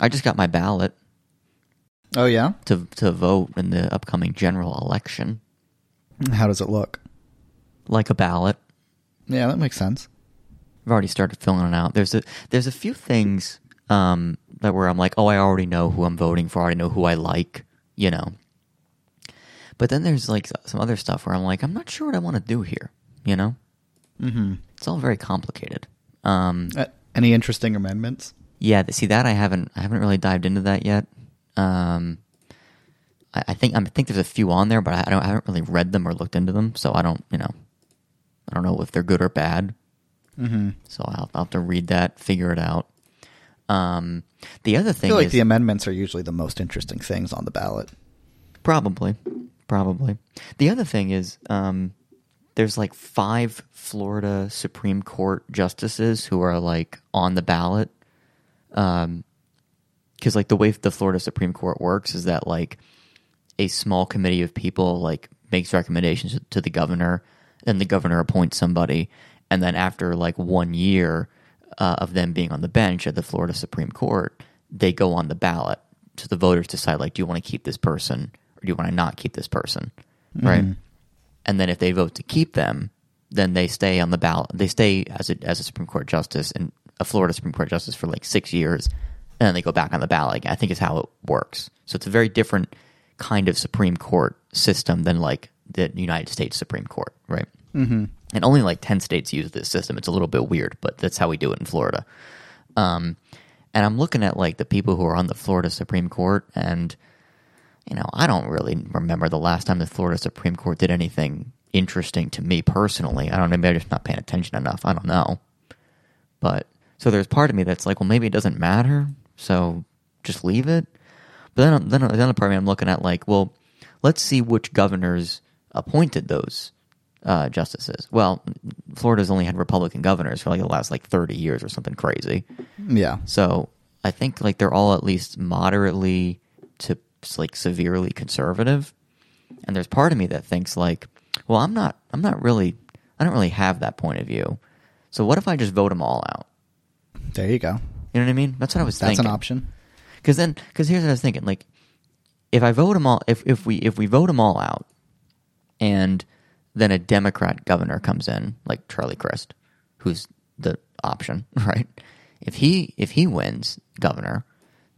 I just got my ballot Oh yeah. to to vote in the upcoming general election, How does it look? like a ballot. Yeah, that makes sense. I've already started filling it out. There's a there's a few things um, that where I'm like, oh, I already know who I'm voting for. I already know who I like, you know. But then there's like some other stuff where I'm like, I'm not sure what I want to do here, you know. Mm-hmm. It's all very complicated. Um, Uh, any interesting amendments? Yeah, see that I haven't I haven't really dived into that yet. Um, I, I think I think there's a few on there, but I, I don't I haven't really read them or looked into them, so I don't you know I don't know if they're good or bad. Mm-hmm. So I'll, I'll have to read that, figure it out. Um, the other thing, I feel like is the amendments are usually the most interesting things on the ballot. probably, probably. The other thing is um, there's like five Florida Supreme Court justices who are like on the ballot. Um, because like the way the Florida Supreme Court works is that like a small committee of people like makes recommendations to the governor, and the governor appoints somebody, and then after like one year uh, of them being on the bench at the Florida Supreme Court, they go on the ballot. So the voters decide like, do you want to keep this person or do you want to not keep this person, right? And then if they vote to keep them, then they stay on the ballot. They stay as a as a Supreme Court justice and a Florida Supreme Court justice for like six years, and then they go back on the ballot. Again. I think is how it works. So it's a very different kind of Supreme Court system than like the United States Supreme Court, right? Mm-hmm. And only like ten states use this system. It's a little bit weird, but that's how we do it in Florida. Um, and I'm looking at like the people who are on the Florida Supreme Court, and you know, I don't really remember the last time the Florida Supreme Court did anything interesting to me personally. I don't know, maybe I'm just not paying attention enough. I don't know. But so there's part of me that's like, well, maybe it doesn't matter, so just leave it. But then, then the other part of me, I'm looking at like, well, let's see which governors appointed those uh, justices. Well, Florida's only had Republican governors for like the last like 30 years or something crazy. Yeah. So I think like they're all at least moderately to like severely conservative. And there's part of me that thinks like, well, I'm not, I'm not really, I don't really have that point of view. So what if I just vote them all out? There you go. You know what I mean? That's what I was thinking. That's thinking. an option. Because then, because here's what I was thinking: like, if I vote them all, if if we if we vote them all out, and then a Democrat governor comes in, like Charlie Crist, who's the option, right? If he if he wins governor,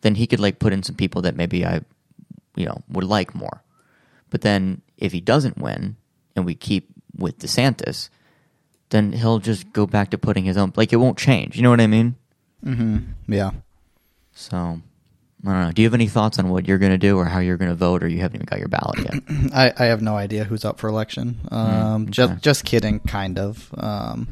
then he could like put in some people that maybe I, you know, would like more. But then if he doesn't win, and we keep with DeSantis, then he'll just go back to putting his own. Like it won't change. You know what I mean? Mm-hmm. Yeah. So I don't know. Do you have any thoughts on what you're going to do or how you're going to vote, or you haven't even got your ballot yet? I, I have no idea who's up for election. Um, okay. just just kidding, kind of. Um,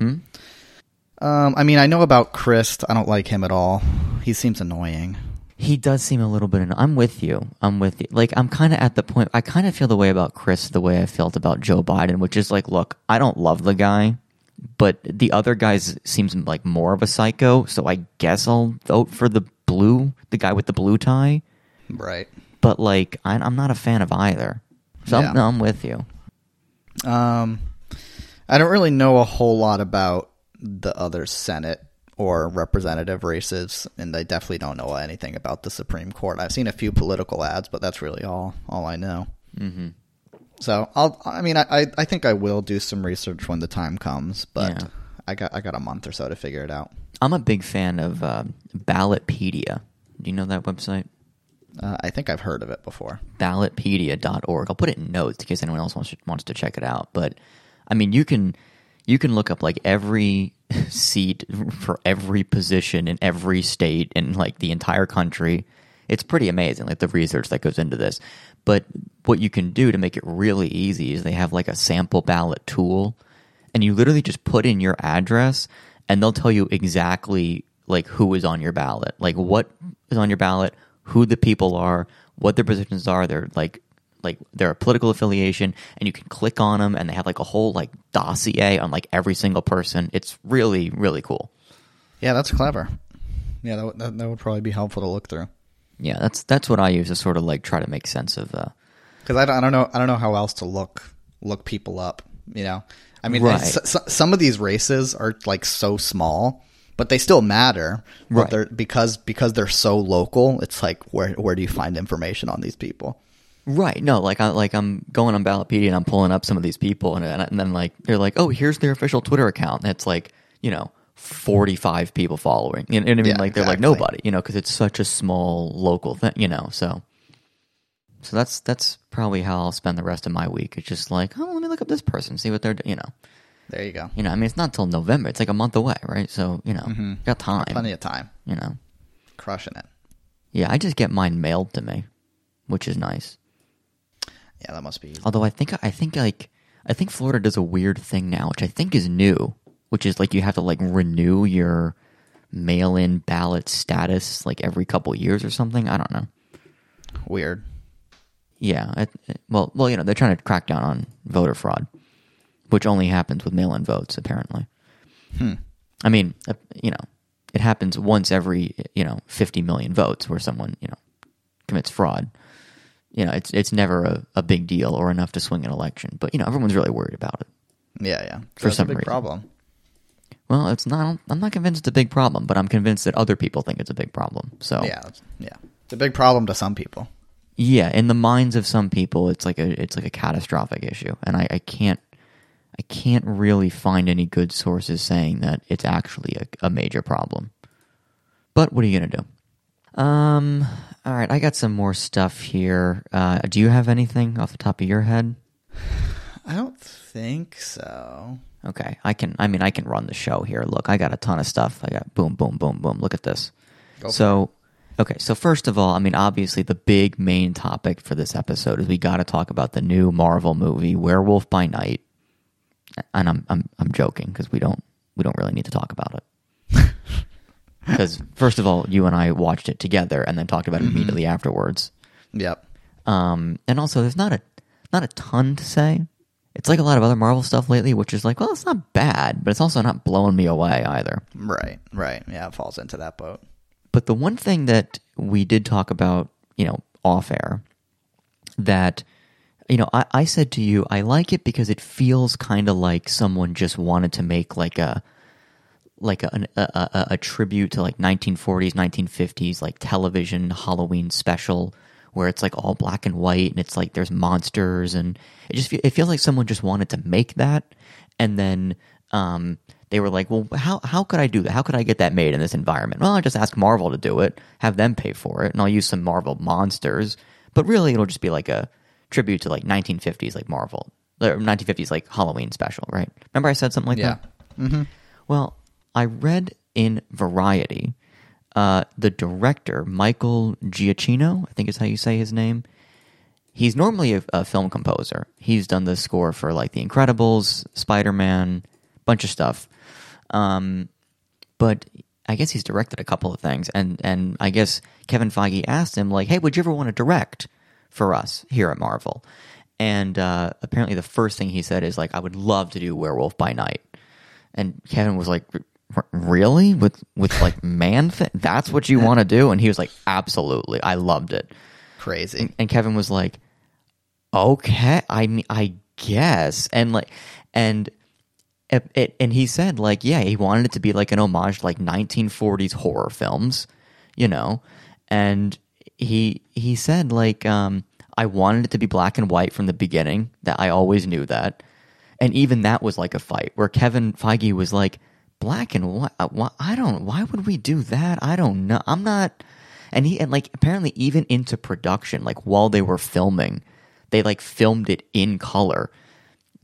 Hmm? um, I mean, I know about Crist. I don't like him at all. He seems annoying. He does seem a little bit. Anno- I'm with you. I'm with you. Like I'm kind of at the point. I kind of feel the way about Crist the way I felt about Joe Biden, which is like, look, I don't love the guy, but the other guys seems like more of a psycho. So I guess I'll vote for the blue, the guy with the blue tie. Right. But like, I, I'm not a fan of either. So Yeah. I'm, I'm with you. Um, I don't really know a whole lot about the other Senate or representative races, and I definitely don't know anything about the Supreme Court. I've seen a few political ads, but that's really all all I know. hmm So I'll. I mean, I I, think I will do some research when the time comes, but Yeah. I got I got a month or so to figure it out. I'm a big fan of uh, Ballotpedia. Do you know that website? Uh, I think I've heard of it before. ballotpedia.org. I'll put it in notes in case anyone else wants to, wants to check it out. But I mean, you can you can look up like every seat for every position in every state in like the entire country. It's pretty amazing, like the research that goes into this. But what you can do to make it really easy is they have like a sample ballot tool, and you literally just put in your address, and they'll tell you exactly like who is on your ballot, like what is on your ballot, who the people are, what their positions are, their like like their political affiliation, and you can click on them, and they have like a whole like dossier on like every single person. It's really really cool. Yeah, that's clever. Yeah, that would, that, that would probably be helpful to look through. Yeah, that's that's what I use to sort of like try to make sense of. Uh, because I don't, I don't know I don't know how else to look look people up. You know, I mean, Right. some of these races are like so small but they still matter. But Right. they're because because they're so local. It's like where where do you find information on these people? Right. No, like I like I'm going on Ballotpedia and I'm pulling up some of these people and and then like they're like, "Oh, here's their official Twitter account." And it's like, you know, 45 people following. You know what I mean? Yeah, like they're like nobody, you know, cuz it's such a small local thing, you know. So So that's that's probably how I'll spend the rest of my week. It's just like, "Oh, let me look up this person, see what they're, you know. There you go. You know, I mean, it's not till November. It's like a month away, right? So, you know, mm-hmm. got time. Plenty of time. You know. Crushing it. Yeah, I just get mine mailed to me, which is nice. Yeah, that must be easy. Although I think I think like I think Florida does a weird thing now, which I think is new, which is like you have to like renew your mail-in ballot status like every couple years or something. I don't know. weird. Yeah, it, it- well, well, you know, they're trying to crack down on voter fraud, which only happens with mail-in votes apparently. Hmm. I mean, uh, you know, it happens once every you know 50 million votes where someone you know commits fraud. You know, it's it's never a, a big deal or enough to swing an election, but you know, everyone's really worried about it. Yeah, yeah. For That's some a big reason. problem. Well, it's not. I'm not convinced it's a big problem, but I'm convinced that other people think it's a big problem. So Yeah, yeah. It's a big problem to some people. yeah, in the minds of some people, it's like a it's like a catastrophic issue, and I, I can't I can't really find any good sources saying that it's actually a, a major problem. But what are you gonna do? Um. All right, I got some more stuff here. Uh, do you have anything off the top of your head? I don't think so. Okay, I can. I mean, I can run the show here. Look, I got a ton of stuff. I got boom, boom, boom, boom. Look at this. Go so, okay. So first of all, I mean, obviously, the big main topic for this episode is we got to talk about the new Marvel movie, Werewolf by Night. And I'm I'm I'm joking because we don't we don't really need to talk about it. Because first of all, you and I watched it together and then talked about it immediately afterwards. Yep. Um, and also, there's not a not a ton to say. It's like a lot of other Marvel stuff lately, which is like, well, it's not bad, but it's also not blowing me away either. Right, right. Yeah, it falls into that boat. But the one thing that we did talk about, you know, off air, that you know, I, I said to you, I like it because it feels kind of like someone just wanted to make like a like a, a, a, a tribute to like 1940s 1950s like television halloween special where it's like all black and white and it's like there's monsters and it just it feels like someone just wanted to make that. And then um they were like well how how could i do that? How could i get that made in this environment? Well i just ask marvel to do it have them pay for it and i'll use some marvel monsters. But really it'll just be like a tribute to like 1950s like marvel or 1950s like halloween special right? Remember i said something like Yeah. that? Well, I read in Variety, uh, the director, Michael Giacchino, I think is how you say his name. He's normally a, a film composer. He's done the score for like The Incredibles, Spider Man, bunch of stuff. Um, but I guess he's directed a couple of things, and and I guess Kevin Feige asked him like, "Hey, would you ever want to direct for us here at Marvel?" And uh, apparently, the first thing he said is like, "I would love to do Werewolf by Night." And Kevin was like, "R- "Really? With with like man? That's what you want to do?" And he was like, "Absolutely, I loved it." Crazy. And Kevin was like, "Okay, I mean, I guess." And like, and it, it, and he said like, yeah, he wanted it to be like an homage to like 1940s horror films, you know. And he he said like, um, I wanted it to be black and white from the beginning. That I always knew that. And even that was like a fight where Kevin Feige was like, black and white. uh, why- I don't. Why would we do that? I don't know. I'm not. And he and like apparently even into production, like while they were filming, they like filmed it in color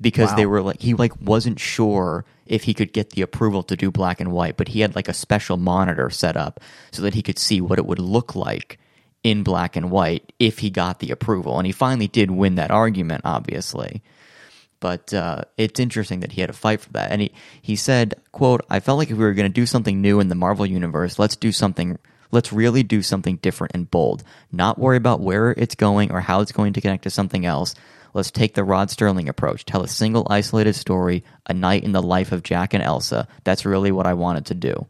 because Wow. they were like he like wasn't sure if he could get the approval to do black and white, but he had like a special monitor set up so that he could see what it would look like in black and white if he got the approval. And he finally did win that argument, obviously. But uh, it's interesting that he had a fight for that. And he, he said, quote, I felt like if we were going to do something new in the Marvel universe, let's do something, let's really do something different and bold. Not worry about where it's going or how it's going to connect to something else. Let's take the Rod Serling approach. Tell a single isolated story, a night in the life of Jack and Elsa. That's really what I wanted to do.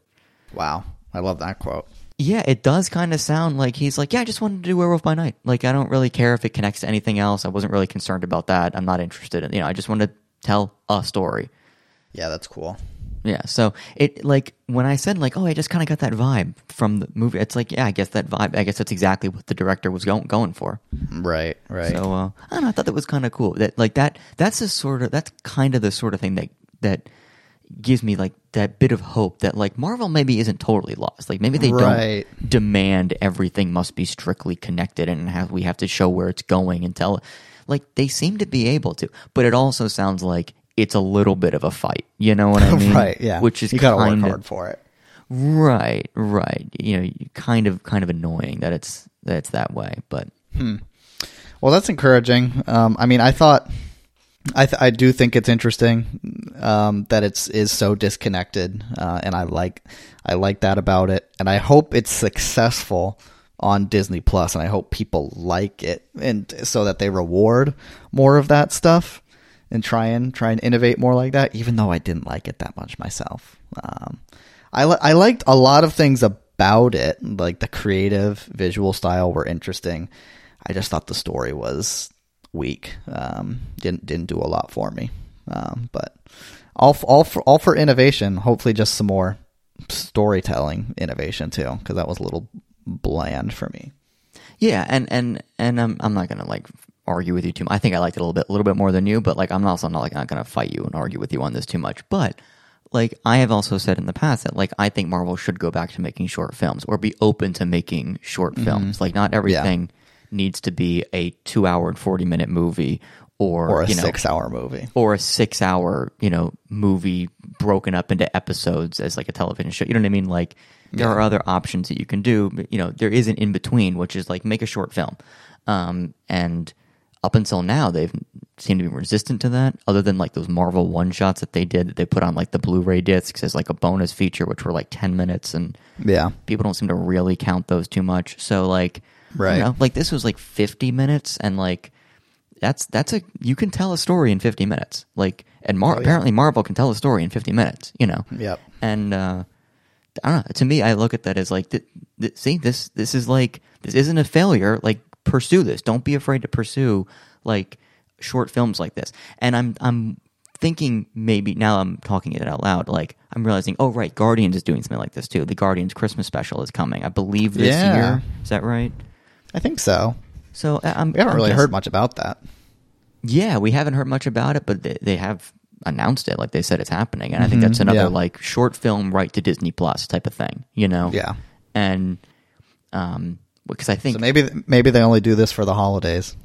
Wow. I love that quote. Yeah, it does kind of sound like he's like, yeah, I just wanted to do Werewolf by Night. Like, I don't really care if it connects to anything else. I wasn't really concerned about that. I'm not interested in, you know, I just wanted to tell a story. Yeah, that's cool. Yeah, so it like when I said like, oh, I just kind of got that vibe from the movie. It's like, yeah, I guess that vibe. I guess that's exactly what the director was going going for. Right, right. So uh, I don't know. I thought that was kind of cool. That like that. That's the sort of that's kind of the sort of thing that that gives me like that bit of hope that like Marvel maybe isn't totally lost. Like maybe they Right. don't demand everything must be strictly connected and have, we have to show where it's going and tell. Like they seem to be able to, but it also sounds like it's a little bit of a fight. You know what I mean? right, yeah. Which is you gotta work kind of hard for it. right, right. You know, kind of kind of annoying that it's that it's that way, but Well, that's encouraging. Um, I mean, I thought, I th- I do think it's interesting um, that it's is so disconnected, uh, and I like I like that about it, and I hope it's successful on Disney Plus, and I hope people like it, and so that they reward more of that stuff and try and try and innovate more like that. Even though I didn't like it that much myself, um, I li- I liked a lot of things about it, like the creative visual style were interesting. I just thought the story was weak. Um, didn't didn't do a lot for me. Um, but all all for all for innovation. Hopefully, just some more storytelling innovation too, because that was a little bland for me. Yeah, and and and I'm I'm not gonna like argue with you too. much. I think I liked it a little bit, a little bit more than you, but like I'm also not like not gonna fight you and argue with you on this too much. But like I have also said in the past that like I think Marvel should go back to making short films or be open to making short films. Like not everything needs to be a two hour and forty minute movie or, Or a you know, six-hour movie. or a six hour, you know, movie broken up into episodes as like a television show. You know what I mean? Like there are other options that you can do. But, you know, there is an in between, which is like make a short film. Um, and up until now, they've seemed to be resistant to that. Other than like those Marvel one shots that they did, that they put on like the Blu-ray discs as like a bonus feature, which were like ten minutes, and Yeah, people don't seem to really count those too much. So like, Right. you know, like this was like 50 minutes and like that's that's a you can tell a story in 50 minutes. Like and Mar- yeah. apparently Marvel can tell a story in 50 minutes, you know. Yep. And uh I don't know, to me I look at that as like th- th- see this this is like this isn't a failure, like pursue this. Don't be afraid to pursue like short films like this. And I'm I'm thinking maybe now I'm talking it out loud. Like I'm realizing, oh right, Guardians is doing something like this too. The Guardians Christmas special is coming, I believe this Yeah. year. Is that right? I think so. So I- I'm. We haven't I'm really guess- heard much about that. Yeah, we haven't heard much about it, but they, they have announced it. Like they said, it's happening, and I think that's Mhm, another yeah. like short film right to Disney Plus type of thing. You know? Yeah. And um, because I think So maybe maybe they only do this for the holidays.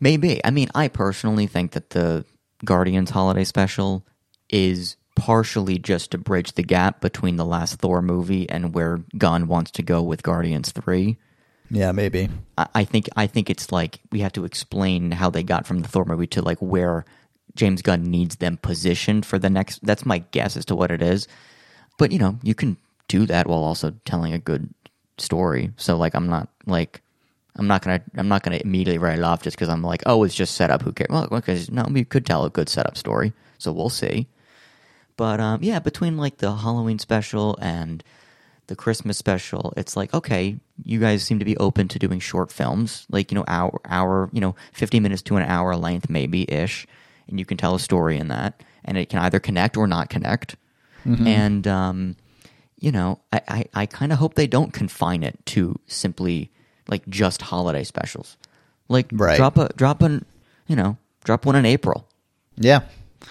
Maybe. I mean, I personally think that the Guardians holiday special is partially just to bridge the gap between the last Thor movie and where Gunn wants to go with Guardians 3. Yeah, maybe. I I think I think it's like we have to explain how they got from the Thor movie to like where James Gunn needs them positioned for the next that's my guess as to what it is. But you know, you can do that while also telling a good story. So like I'm not like I'm not gonna I'm not gonna immediately write it off just because I'm like, oh, it's just set up. Who cares? Well, because no, we could tell a good setup story. So we'll see. But um, yeah, between like the Halloween special and the Christmas special, it's like okay, you guys seem to be open to doing short films, like you know, hour hour, you know, fifty minutes to an hour length, maybe ish, and you can tell a story in that, and it can either connect or not connect. And um, you know, I I, I kind of hope they don't confine it to simply like just holiday specials. Like Right. drop a drop an you know drop one in April. Yeah,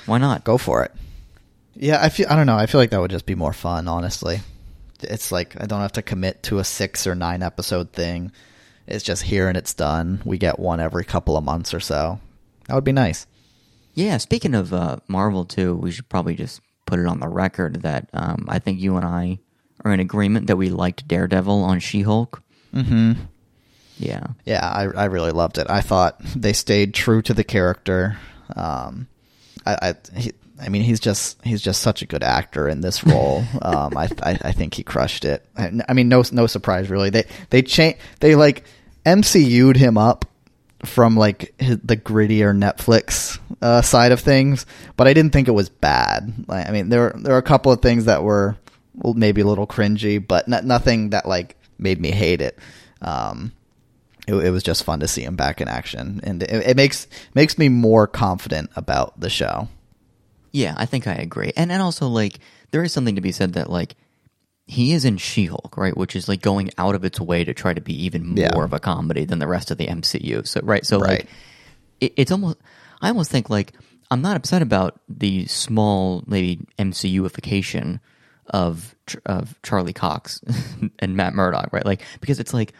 Why not? go for it. Yeah, I feel I don't know. I feel like that would just be more fun, honestly. It's like I don't have to commit to a 6 or 9 episode thing. It's just here and it's done. We get one every couple of months or so. That would be nice. Yeah, speaking of uh, Marvel too, we should probably just put it on the record that um, I think you and I are in agreement that we liked Daredevil on She-Hulk. Mhm. Yeah, Yeah, I I really loved it. I thought they stayed true to the character. Um, I I, he, I mean he's just he's just such a good actor in this role. um, I, I I think he crushed it. I, I mean no no surprise really. They they cha- they like MCU'd him up from like his, the grittier Netflix uh, side of things, but I didn't think it was bad. Like, I mean there there are a couple of things that were well, maybe a little cringy, but not, nothing that like made me hate it. Um, it, it was just fun to see him back in action, and it, it makes makes me more confident about the show. yeah, I think I agree. And and also like there is something to be said that like he is in She-Hulk, right, which is like going out of its way to try to be even more Yeah. of a comedy than the rest of the MCU. So right, so Right. like it, it's almost I almost think like I'm not upset about the small maybe MCUification of of Charlie Cox and Matt Murdock, right? Like because it's like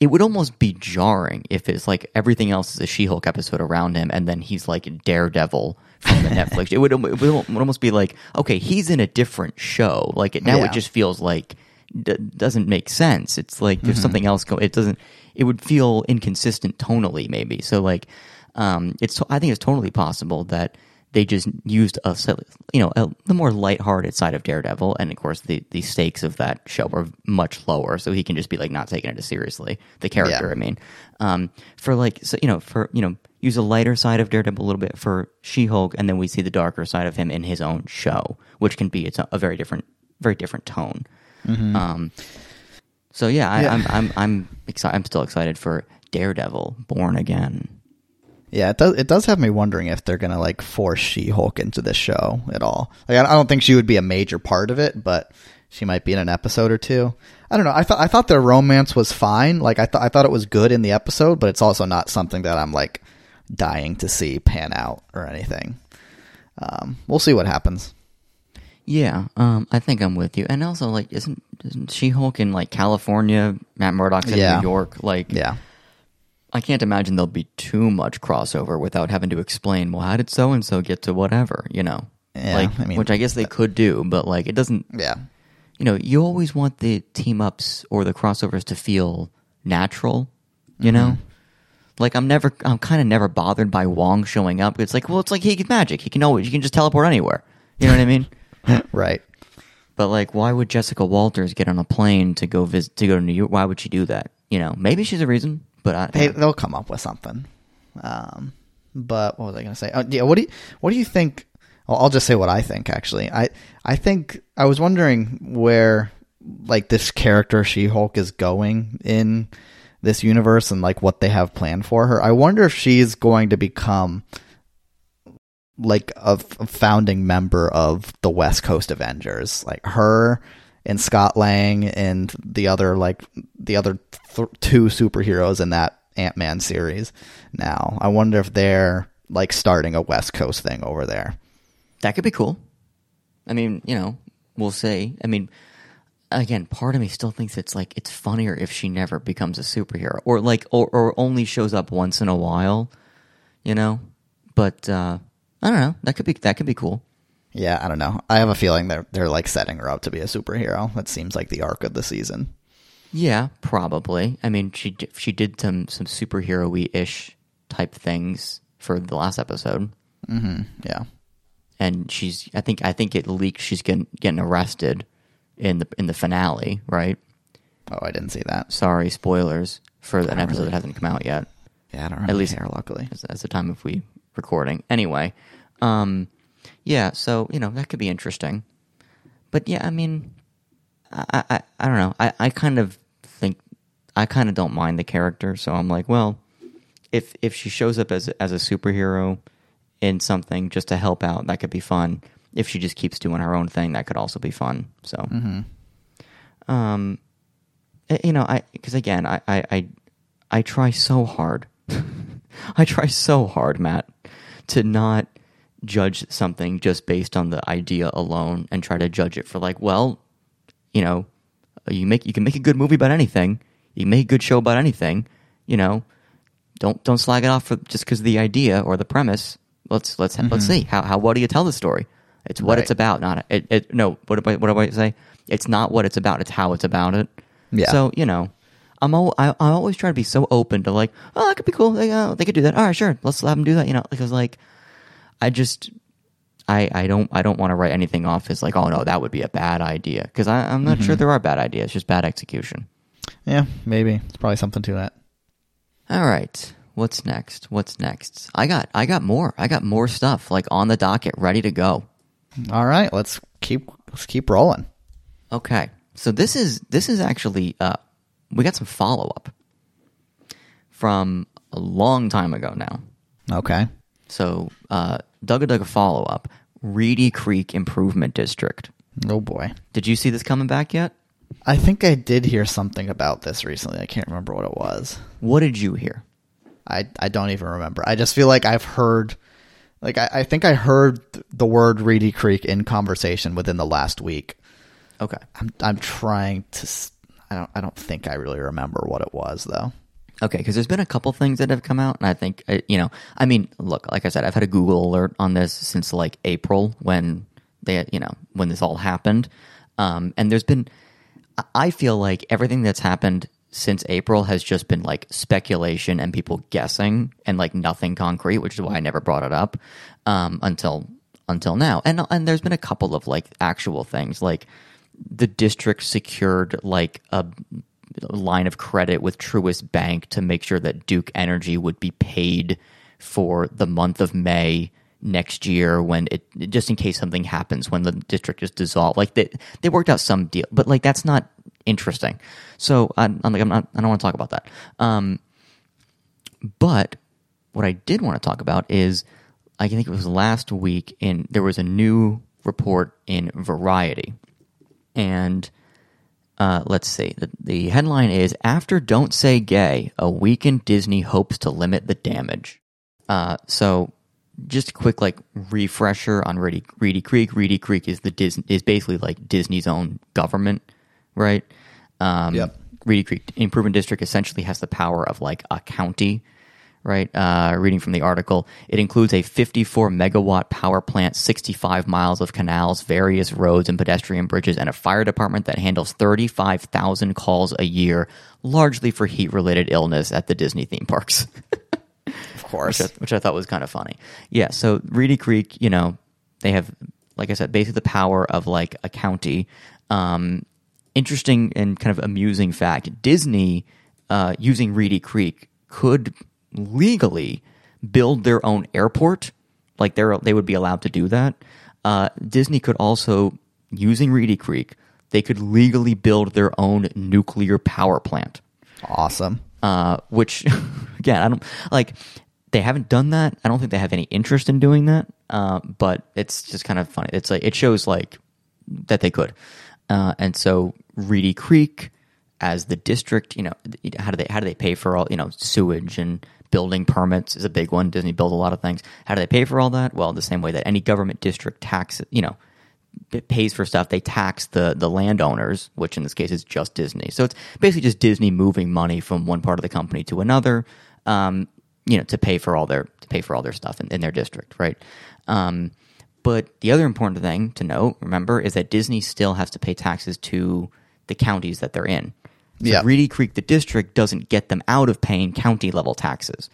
it would almost be jarring if it's like everything else is a She-Hulk episode around him, and then he's like Daredevil from the Netflix. It would, it would would almost be like, okay, he's in a different show. Like it, now, Yeah. it just feels like d- doesn't make sense. It's like there's something else going. It doesn't. It would feel inconsistent tonally, maybe. So like, um, it's. I think it's totally possible that they just used a you know a, the more lighthearted side of Daredevil, and of course the the stakes of that show are much lower, so he can just be like not taking it as seriously. The character, Yeah. I mean, um, for like so you know for you know use a lighter side of Daredevil a little bit for She Hulk, and then we see the darker side of him in his own show, which can be it's a, a very different very different tone. Um, so yeah, I, Yeah. I'm I'm I'm excited. I'm still excited for Daredevil, Born Again. Yeah, it does. It does have me wondering if they're gonna like force She-Hulk into this show at all. Like, I I don't think she would be a major part of it, but she might be in an episode or two. I don't know. I thought I thought their romance was fine. Like, I thought I thought it was good in the episode, but it's also not something that I'm like dying to see pan out or anything. Um, we'll see what happens. Yeah, um, I think I'm with you. And also, like, isn't isn't She Hulk in like California? Matt Murdock's in Yeah. New York. Like, Yeah, I can't imagine there'll be too much crossover without having to explain. Well, how did so and so get to whatever? You know, Yeah, like, I mean- which I guess they could do, but like, it doesn't. yeah, You know, you always want the team ups or the crossovers to feel natural. You Mm-hmm. know. Like I'm never, I'm kind of never bothered by Wong showing up. It's like, well, it's like he can magic. He can always, you can just teleport anywhere. You know what I mean? right. But like, why would Jessica Walters get on a plane to go visit to go to New York? Why would she do that? You know, maybe she's a reason, but I, They they'll come up with something. Um, but what was I going to say? Uh, yeah, what do you what do you think? Well, I'll just say what I think. Actually, I I think I was wondering where like this character She Hulk is going in this universe and like what they have planned for her. I wonder if she's going to become like a, f- a founding member of the West Coast Avengers, like her and Scott Lang and the other like the other th- two superheroes in that Ant Man series. Now, I wonder if they're like starting a West Coast thing over there. that could be cool. I mean, you know, we'll see. I mean, again, part of me still thinks it's like it's funnier if she never becomes a superhero, or like, or, or only shows up once in a while. You know, but uh, I don't know. That could be that could be cool. Yeah, I don't know. I have a feeling they're they're like setting her up to be a superhero. That seems like the arc of the season. Yeah, probably. I mean, she she did some some superhero-y ish type things for the last episode. Yeah. and she's I think I think it leaked she's getting getting arrested in the in the finale, right? Oh, I didn't see that. Sorry, spoilers for an episode that hasn't come out yet. Yeah, I don't really at least- care. Luckily, As, as the time of we recording, anyway. Um, yeah, so you know that could be interesting, but yeah, I mean, I I, I don't know. I, I kind of I kind of don't mind the character, so I'm like, well, if if she shows up as as a superhero in something just to help out, that could be fun. If she just keeps doing her own thing, that could also be fun. So, um, eh, you know, I because again, I, I I I try so hard. I try so hard, Matt, to not judge something just based on the idea alone and try to judge it for like, well, you know, you make you can make a good movie about anything. You make a good show about anything. You know, don't don't slag it off for just because of the idea or the premise. Let's let's let's see how how well do you tell the story? It's what Right. it's about, not it. it no, what do I what do I say? It's not what it's about. It's how it's about it. Yeah. So you know, I'm al- I, I always try to be so open to like, oh, that could be cool. They, uh, they could do that. All right, sure. Let's let them do that. You know, because like, I just, I I don't I don't want to write anything off as like, oh no, that would be a bad idea because I'm not sure there are bad ideas, just bad execution. Yeah, maybe it's probably something to that. All right. What's next? What's next? I got I got more. I got more stuff like on the docket ready to go. All right, let's keep let's keep rolling. Okay. So this is this is actually uh we got some follow up from a long time ago now. Okay. So uh Doug Doug follow up, Reedy Creek Improvement District. Oh boy. Did you see this coming back yet? I think I did hear something about this recently. I can't remember what it was. What did you hear? I I don't even remember. I just feel like I've heard like I, I think I heard the word Reedy Creek in conversation within the last week. Okay. I'm I'm trying to I don't I don't think I really remember what it was though. Okay, because there's been a couple things that have come out, and I think uh, you know. I mean, look, like I said, I've had a Google alert on this since like April when they, you know, when this all happened, um, and there's been. I- feel like everything that's happened since April has just been like speculation and people guessing and like nothing concrete, which is why I never brought it up um, until until now. And and there's been a couple of like actual things like the district secured like a line of credit with Truist Bank to make sure that Duke Energy would be paid for the month of May next year when it just in case something happens when the district is dissolved like they they worked out some deal but like that's not interesting so I'm, I'm like I'm not I don't want to talk about that um but what I did want to talk about is I think it was last week in there was a new report in Variety and uh, let's see. The, the headline is After Don't Say Gay, a weekend Disney hopes to limit the damage. Uh, so, just a quick like refresher on Reedy, Reedy Creek. Reedy Creek is the Dis- is basically like Disney's own government, right? Um, Yep. Reedy Creek Improvement District essentially has the power of like a county, right? Uh, reading from the article, it includes a 54 megawatt power plant, 65 miles of canals, various roads and pedestrian bridges, and a fire department that handles 35,000 calls a year, largely for heat related illness at the Disney theme parks. Course. which I, which I thought was kind of funny. Yeah, so Reedy Creek, you know, they have, like I said, basically the power of like a county. Um, interesting and kind of amusing fact: Disney, uh, using Reedy Creek, could legally build their own airport. Like they they would be allowed to do that. Uh, Disney could also, using Reedy Creek, they could legally build their own nuclear power plant awesome. uh, which again I don't like. They haven't done that. I don't think they have any interest in doing that. Uh, but it's just kind of funny. It's like it shows like that they could. Uh, and so Reedy Creek, as the district, you know, how do they how do they pay for all you know sewage and building permits is a big one. Disney builds a lot of things. How do they pay for all that? Well, the same way that any government district tax, you know, pays for stuff, they tax the the landowners, which in this case is just Disney. So it's basically just Disney moving money from one part of the company to another, um, you know, to pay for all their to pay for all their stuff in, in their district, right? Um, but the other important thing to note, remember, is that Disney still has to pay taxes to the counties that they're in. So Yeah. Reedy Creek, the district, doesn't get them out of paying county level taxes,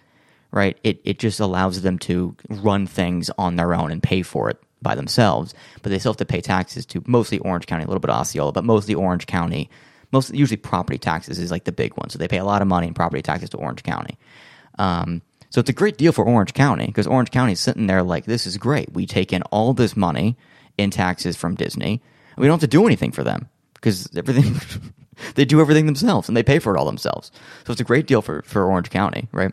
right? It it just allows them to run things on their own and pay for it by themselves, but they still have to pay taxes to mostly Orange County, a little bit of Osceola, but mostly Orange County. Most usually property taxes is like the big one, so they pay a lot of money in property taxes to Orange County. Um, so it's a great deal for Orange County because Orange County is sitting there like, this is great. We take in all this money in taxes from Disney. We don't have to do anything for them because everything they do everything themselves and they pay for it all themselves. So it's a great deal for, for Orange County, right?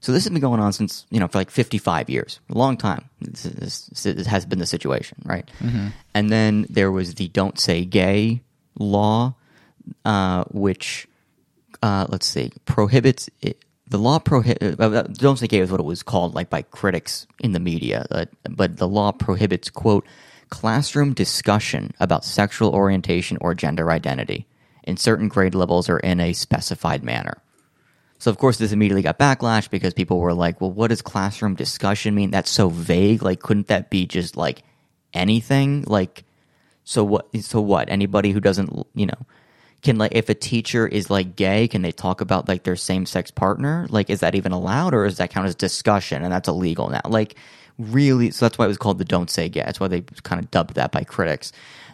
So this has been going on since you know for like 55 years, a long time. This, is- this has been the situation, right? And then there was the "Don't Say Gay" law, uh, which uh, let's see, prohibits it, the law prohibit. Uh, don't say gay is what it was called, like by critics in the media. Uh, but the law prohibits quote classroom discussion about sexual orientation or gender identity in certain grade levels or in a specified manner. So of course this immediately got backlash because people were like, "Well, what does classroom discussion mean? That's so vague. Like, couldn't that be just like anything? Like, so what? So what? Anybody who doesn't, you know, can like if a teacher is like gay, can they talk about like their same sex partner? Like, is that even allowed, or is that count as discussion and that's illegal now? Like, really? So that's why it was called the "Don't Say Gay." That's why they kind of dubbed that by critics.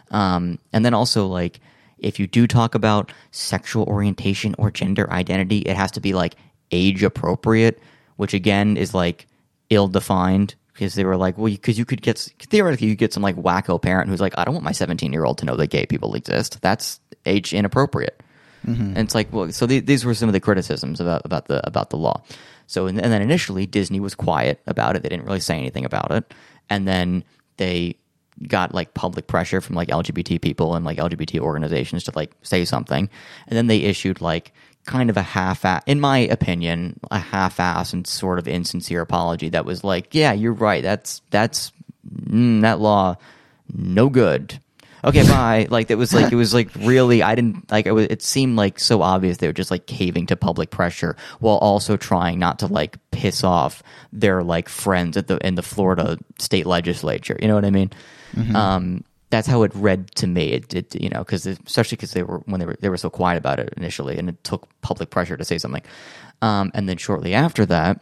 Um, and then also like if you do talk about sexual orientation or gender identity, it has to be like age appropriate, which again is like ill defined because they were like, well, because you could get theoretically you get some like wacko parent who's like, I don't want my 17 year old to know that gay people exist. That's age inappropriate. Mm-hmm. And it's like, well, so the, these were some of the criticisms about about the about the law. So and, and then initially Disney was quiet about it; they didn't really say anything about it, and then they got like public pressure from like LGBT people and like LGBT organizations to like say something, and then they issued like kind of a half ass, in my opinion a half-ass and sort of insincere apology that was like yeah you're right. That's that's mm, that law no good. Okay bye. Like it was like it was like really i didn't like it was it seemed like so obvious they were just like caving to public pressure while also trying not to like piss off their like friends at the in the florida state legislature. You know what i mean? Um that's how it read to me. It, it you know, because especially because they were when they were they were so quiet about it initially, and it took public pressure to say something. Um, and then shortly after that,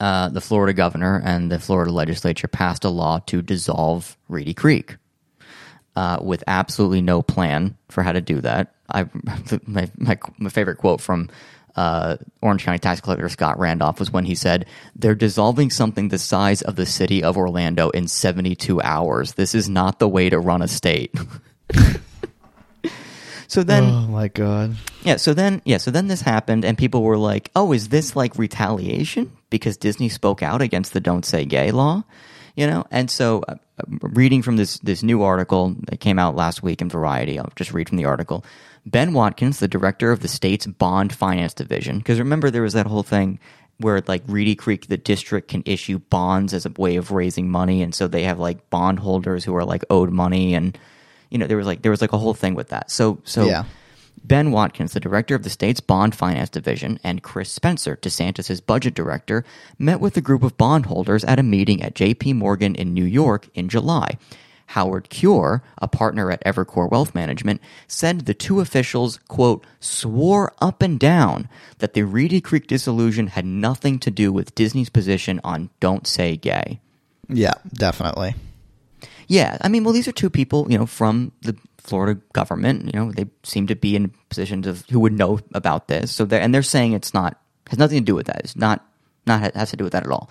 uh, the Florida governor and the Florida legislature passed a law to dissolve Reedy Creek. Uh, with absolutely no plan for how to do that. I my my, my favorite quote from uh, Orange County tax collector Scott Randolph was when he said, They're dissolving something the size of the city of Orlando in 72 hours. This is not the way to run a state. so then. Oh my god. Yeah, so then yeah, so then this happened and people were like, "Oh, is this like retaliation because Disney spoke out against the don't say gay law?" You know? And so uh, reading from this this new article that came out last week in Variety, I'll just read from the article. Ben Watkins, the director of the state's bond finance division, because remember there was that whole thing where like Reedy Creek, the district can issue bonds as a way of raising money, and so they have like bondholders who are like owed money, and you know there was like there was like a whole thing with that. So so Yeah. Ben Watkins, the director of the state's bond finance division, and Chris Spencer, DeSantis' budget director, met with a group of bondholders at a meeting at JP Morgan in New York in July. Howard Cure, a partner at Evercore Wealth Management, said the two officials, quote, swore up and down that the Reedy Creek dissolution had nothing to do with Disney's position on don't say gay. Yeah, definitely. Yeah, I mean, well, these are two people, you know, from the Florida government. You know, they seem to be in positions of who would know about this. So they're and they're saying it's not has nothing to do with that. It's not not has to do with that at all.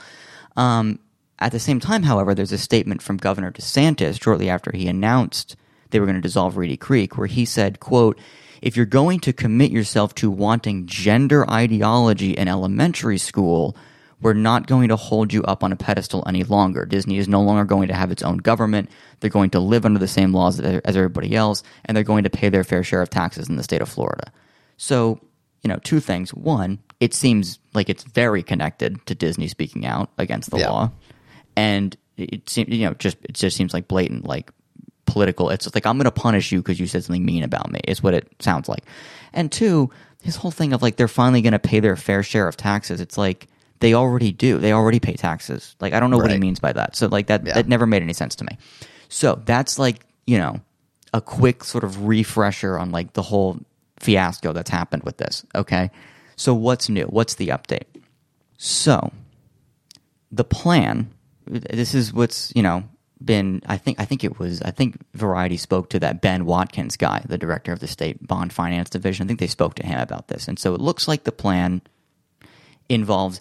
Um, at the same time, however, there's a statement from Governor DeSantis shortly after he announced they were going to dissolve Reedy Creek, where he said, "quote." If you're going to commit yourself to wanting gender ideology in elementary school, we're not going to hold you up on a pedestal any longer. Disney is no longer going to have its own government. They're going to live under the same laws as everybody else, and they're going to pay their fair share of taxes in the state of Florida. So, you know, two things. One, it seems like it's very connected to Disney speaking out against the Yeah. law, and it seems you know just it just seems like blatant like political. It's like I'm going to punish you because you said something mean about me. Is what it sounds like. And two, his whole thing of like they're finally going to pay their fair share of taxes. It's like they already do. They already pay taxes. Like I don't know what he means by that. So like that Yeah. that never made any sense to me. So that's like you know a quick sort of refresher on like the whole fiasco that's happened with this. Okay, so what's new? What's the update? So the plan this is what's you know been i think i think it was i think variety spoke to that ben watkins guy the director of the state bond finance division. I think they spoke to him about this. And so it looks like the plan involves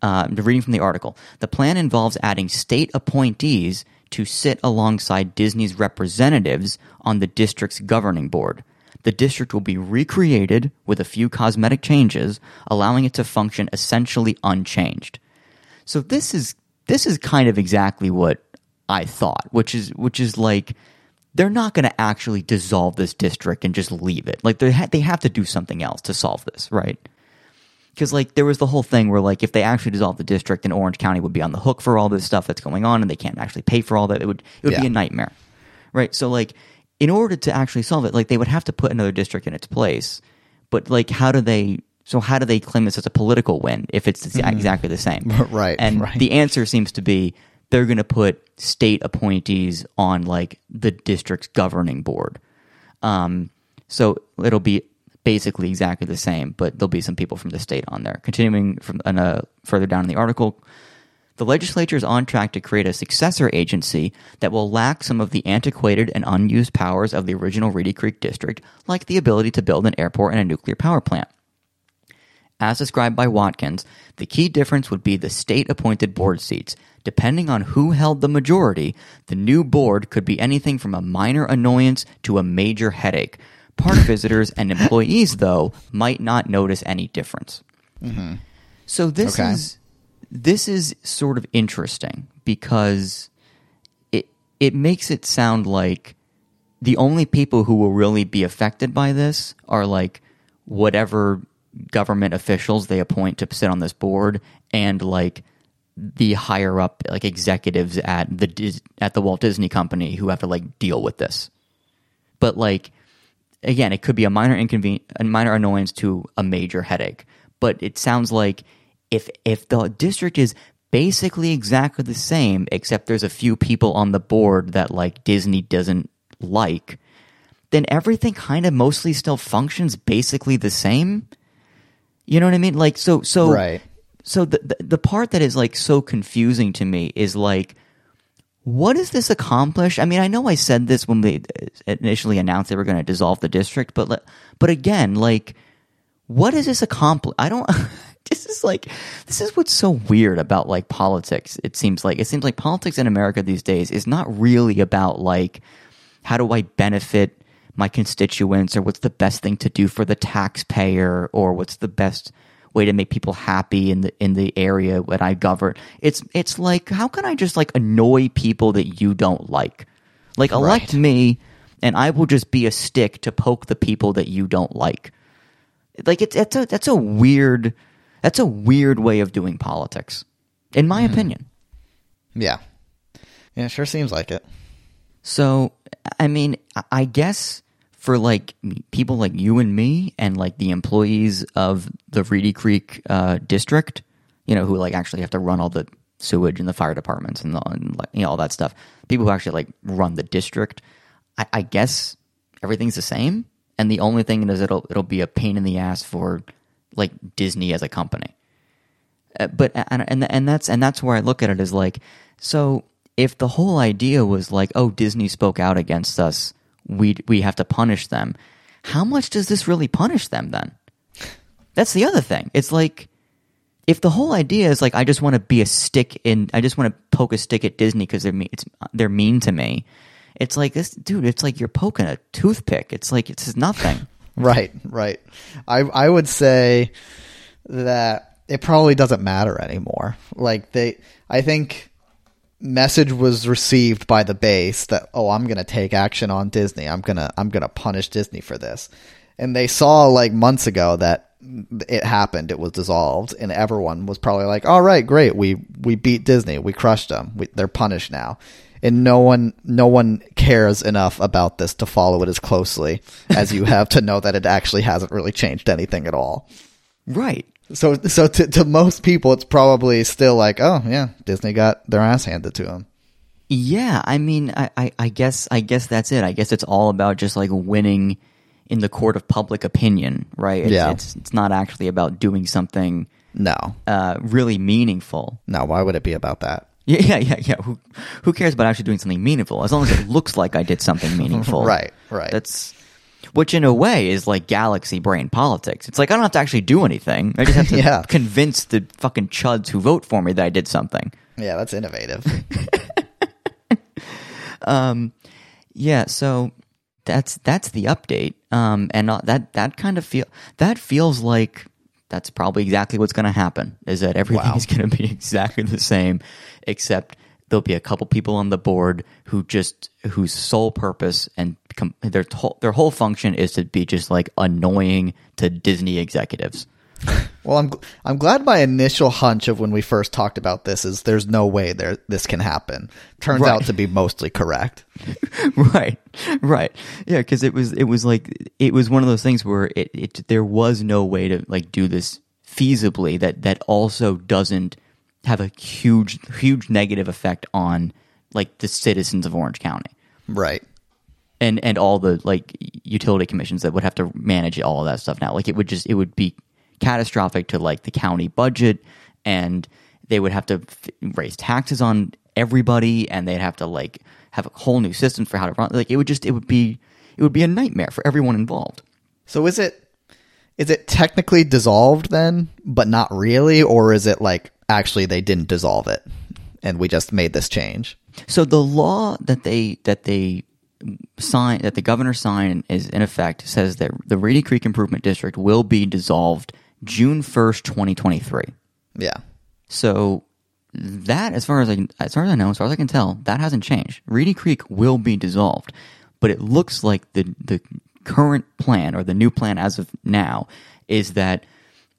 uh, reading from the article the plan involves adding state appointees to sit alongside disney's representatives on the district's governing board. The district will be recreated with a few cosmetic changes allowing it to function essentially unchanged. So this is this is kind of exactly what I thought, which is which is like they're not going to actually dissolve this district and just leave it. Like they ha- they have to do something else to solve this, right? Because like there was the whole thing where like if they actually dissolve the district, then Orange County would be on the hook for all this stuff that's going on, and they can't actually pay for all that. It would it would be a nightmare, right? So like in order to actually solve it, like they would have to put another district in its place. But like, how do they? So how do they claim this as a political win if it's exactly the same? Right, And right. the answer seems to be they're going to put state appointees on like the district's governing board. Um, so it'll be basically exactly the same, but there'll be some people from the state on there. Continuing from and, uh, further down in the article, the legislature is on track to create a successor agency that will lack some of the antiquated and unused powers of the original Reedy Creek district, like the ability to build an airport and a nuclear power plant. As described by Watkins, the key difference would be the state appointed board seats. Depending on who held the majority, the new board could be anything from a minor annoyance to a major headache. Park visitors and employees, though, might not notice any difference. Mm-hmm. So this Okay. is this is sort of interesting because it it makes it sound like the only people who will really be affected by this are like whatever government officials they appoint to sit on this board and like the higher up like executives at the at the Walt Disney Company who have to like deal with this. But like again, it could be a minor inconvenience, a minor annoyance to a major headache. But it sounds like if if the district is basically exactly the same, except there's a few people on the board that like Disney doesn't like, then everything kind of mostly still functions basically the same. You know what I mean? Like so so Right. so the, the the part that is like so confusing to me is like what does this accomplish? I mean, I know I said this when they initially announced they were going to dissolve the district, but but again, like what does this accomplish? I don't this is like this is what's so weird about like politics. It seems like it seems like politics in America these days is not really about like how do I benefit my constituents or what's the best thing to do for the taxpayer or what's the best way to make people happy in the in the area that I govern. It's it's like how can I just like annoy people that you don't like? Like elect Right. me and I will just be a stick to poke the people that you don't like. Like it's that's a that's a weird that's a weird way of doing politics. In my mm-hmm. opinion. Yeah. Yeah, it sure seems like it. So, I mean, I guess for like people like you and me and like the employees of the Reedy Creek uh, district, you know, who like actually have to run all the sewage and the fire departments and, the, and like, you know, all that stuff, people who actually like run the district, I, I guess everything's the same. And the only thing is it'll, it'll be a pain in the ass for like Disney as a company. Uh, but and and and that's and that's where I look at it as like so if the whole idea was like oh Disney spoke out against us we we have to punish them. How much does this really punish them then? That's the other thing. It's like if the whole idea is like I just want to be a stick in I just want to poke a stick at Disney because they're mean they're mean to me it's like this dude it's like you're poking a toothpick. It's like it's nothing. Right, right. I I would say that it probably doesn't matter anymore. Like they I think message was received by the base that oh, I'm going to take action on Disney. I'm going to I'm going to punish Disney for this. And they saw like months ago that it happened, it was dissolved and everyone was probably like, "All right, great. We we beat Disney. We crushed them. We, they're punished now." and no one no one cares enough about this to follow it as closely as you have to know that it actually hasn't really changed anything at all. right So so to to most people it's probably still like, oh yeah, Disney got their ass handed to them. Yeah, I mean, I, I, I guess I guess that's it. I guess it's all about just like winning in the court of public opinion, right? It's, Yeah. it's it's not actually about doing something No. uh, really meaningful. No, why would it be about that? Yeah, yeah, yeah, yeah. Who who cares about actually doing something meaningful? As long as it looks like I did something meaningful, Right, right. That's which, in a way, is like galaxy brain politics. It's like I don't have to actually do anything. I just have to Yeah. convince the fucking chuds who vote for me that I did something. Yeah, that's innovative. um, Yeah, so that's that's the update, um, and uh, that that kind of feel that feels like that's probably exactly what's going to happen. Is that everything Wow. is going to be exactly the same, except there'll be a couple people on the board who just whose sole purpose and com- their whole their whole function is to be just like annoying to Disney executives. well, I'm gl- I'm glad my initial hunch of when we first talked about this is there's no way there this can happen. Turns Right. out to be mostly correct. right right yeah because it was it was like it was one of those things where it, it there was no way to like do this feasibly that that also doesn't have a huge huge negative effect on like the citizens of orange county. Right. and and all the like utility commissions that would have to manage all of that stuff now. Like it would just it would be catastrophic to like the county budget and they would have to f- raise taxes on everybody and they'd have to like have a whole new system for how to run like it would just it would be it would be a nightmare for everyone involved. So is it is it technically dissolved then, but not really, or is it like actually they didn't dissolve it and we just made this change? So the law that they that they sign that the governor signed is in effect says that the Reedy Creek Improvement District will be dissolved June first, twenty twenty three. Yeah. So that, as far as I as far as I know, as far as I can tell, that hasn't changed. Reedy Creek will be dissolved, but it looks like the the current plan or the new plan as of now is that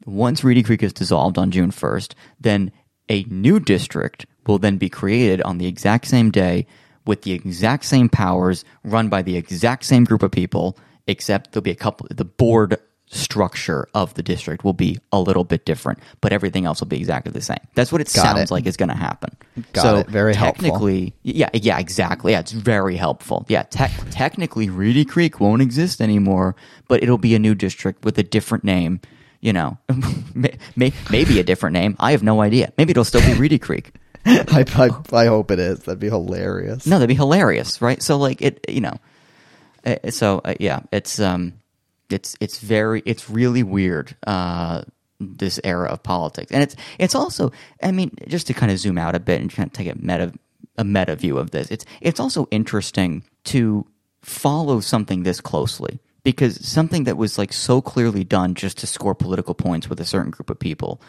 once Reedy Creek is dissolved on June first, then a new district will then be created on the exact same day with the exact same powers, run by the exact same group of people, except there'll be a couple. The board structure of the district will be a little bit different, but everything else will be exactly the same. That's what it Got sounds it. like is going to happen. Got so it. Very helpful. technically, yeah, yeah, exactly. Yeah, it's very helpful. Yeah, tech technically, Reedy Creek won't exist anymore, but it'll be a new district with a different name. You know, may, may, maybe a different name. I have no idea. Maybe it'll still be Reedy Creek. I, I I hope it is. That'd be hilarious. No, that'd be hilarious, right? So like it, you know, uh, so uh, yeah, it's um, it's it's very it's really weird. Uh, this era of politics, and it's it's also, I mean, just to kind of zoom out a bit and kind of take a meta a meta view of this, it's it's also interesting to follow something this closely because something that was like so clearly done just to score political points with a certain group of people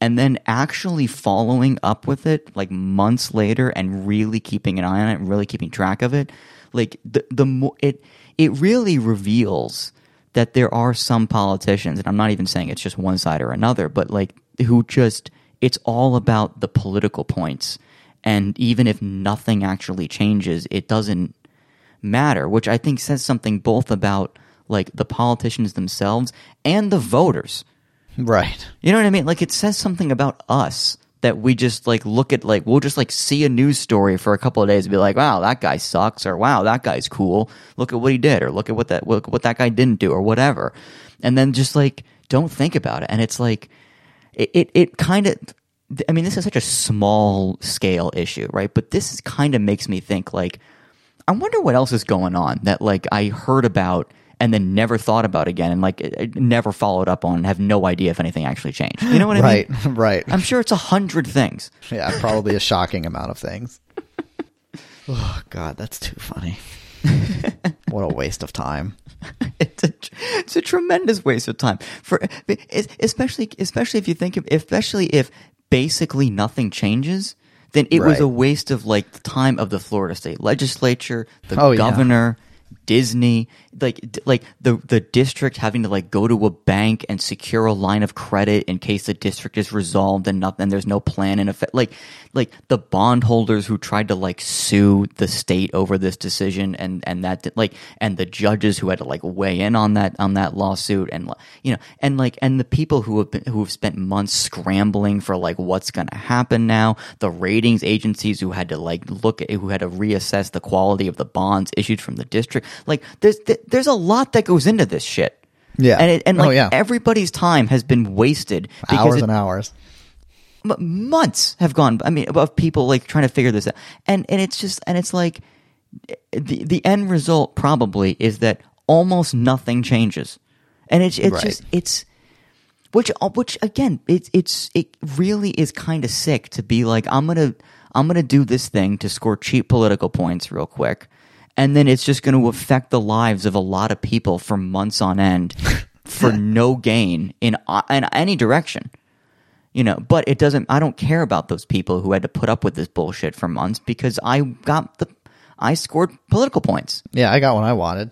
and then actually following up with it like months later and really keeping an eye on it and really keeping track of it like the the it it really reveals that there are some politicians and I'm not even saying it's just one side or another but like who just it's all about the political points. And even if nothing actually changes it doesn't matter which I think says something both about like the politicians themselves and the voters Right. you know what I mean? Like it says something about us that we just like look at like we'll just like see a news story for a couple of days and be like, wow, that guy sucks, or wow, that guy's cool. Look at what he did, or look at what that look what that guy didn't do, or whatever, and then just like don't think about it. And it's like it it, it kind of. I mean, this is such a small scale issue, right? But this kind of makes me think like, I wonder what else is going on that like I heard about and then never thought about again and like it- it never followed up on have no idea if anything actually changed. You know what I Right. mean? Right. Right. I'm sure it's a hundred things. Yeah, probably a shocking amount of things. Oh God, that's too funny. what a waste of time. It's a, it's a tremendous waste of time for especially especially if you think of especially if basically nothing changes. Then it was a waste of like the time of the Florida State Legislature, the Oh, yeah. Disney, like like the the district having to like go to a bank and secure a line of credit in case the district is resolved and nothing there's no plan in effect. Like like the bondholders who tried to like sue the state over this decision and and that like and the judges who had to like weigh in on that on that lawsuit and you know and like and the people who have been who have spent months scrambling for like what's going to happen now the ratings agencies who had to like look at who had to reassess the quality of the bonds issued from the district like there's there's a lot that goes into this shit Yeah. and it, and Oh, like yeah. everybody's time has been wasted because Hours it- and hours. m- months have gone i mean of people like trying to figure this out and and it's just and it's like the the end result probably is that almost nothing changes and it's it's Right. just it's which uh, which again it's it's it really is kind of sick to be like i'm gonna i'm gonna do this thing to score cheap political points real quick and then it's just going to affect the lives of a lot of people for months on end for no gain in uh, in any direction you know but it doesn't i don't care about those people who had to put up with this bullshit for months because i got the i scored political points Yeah, I got what I wanted.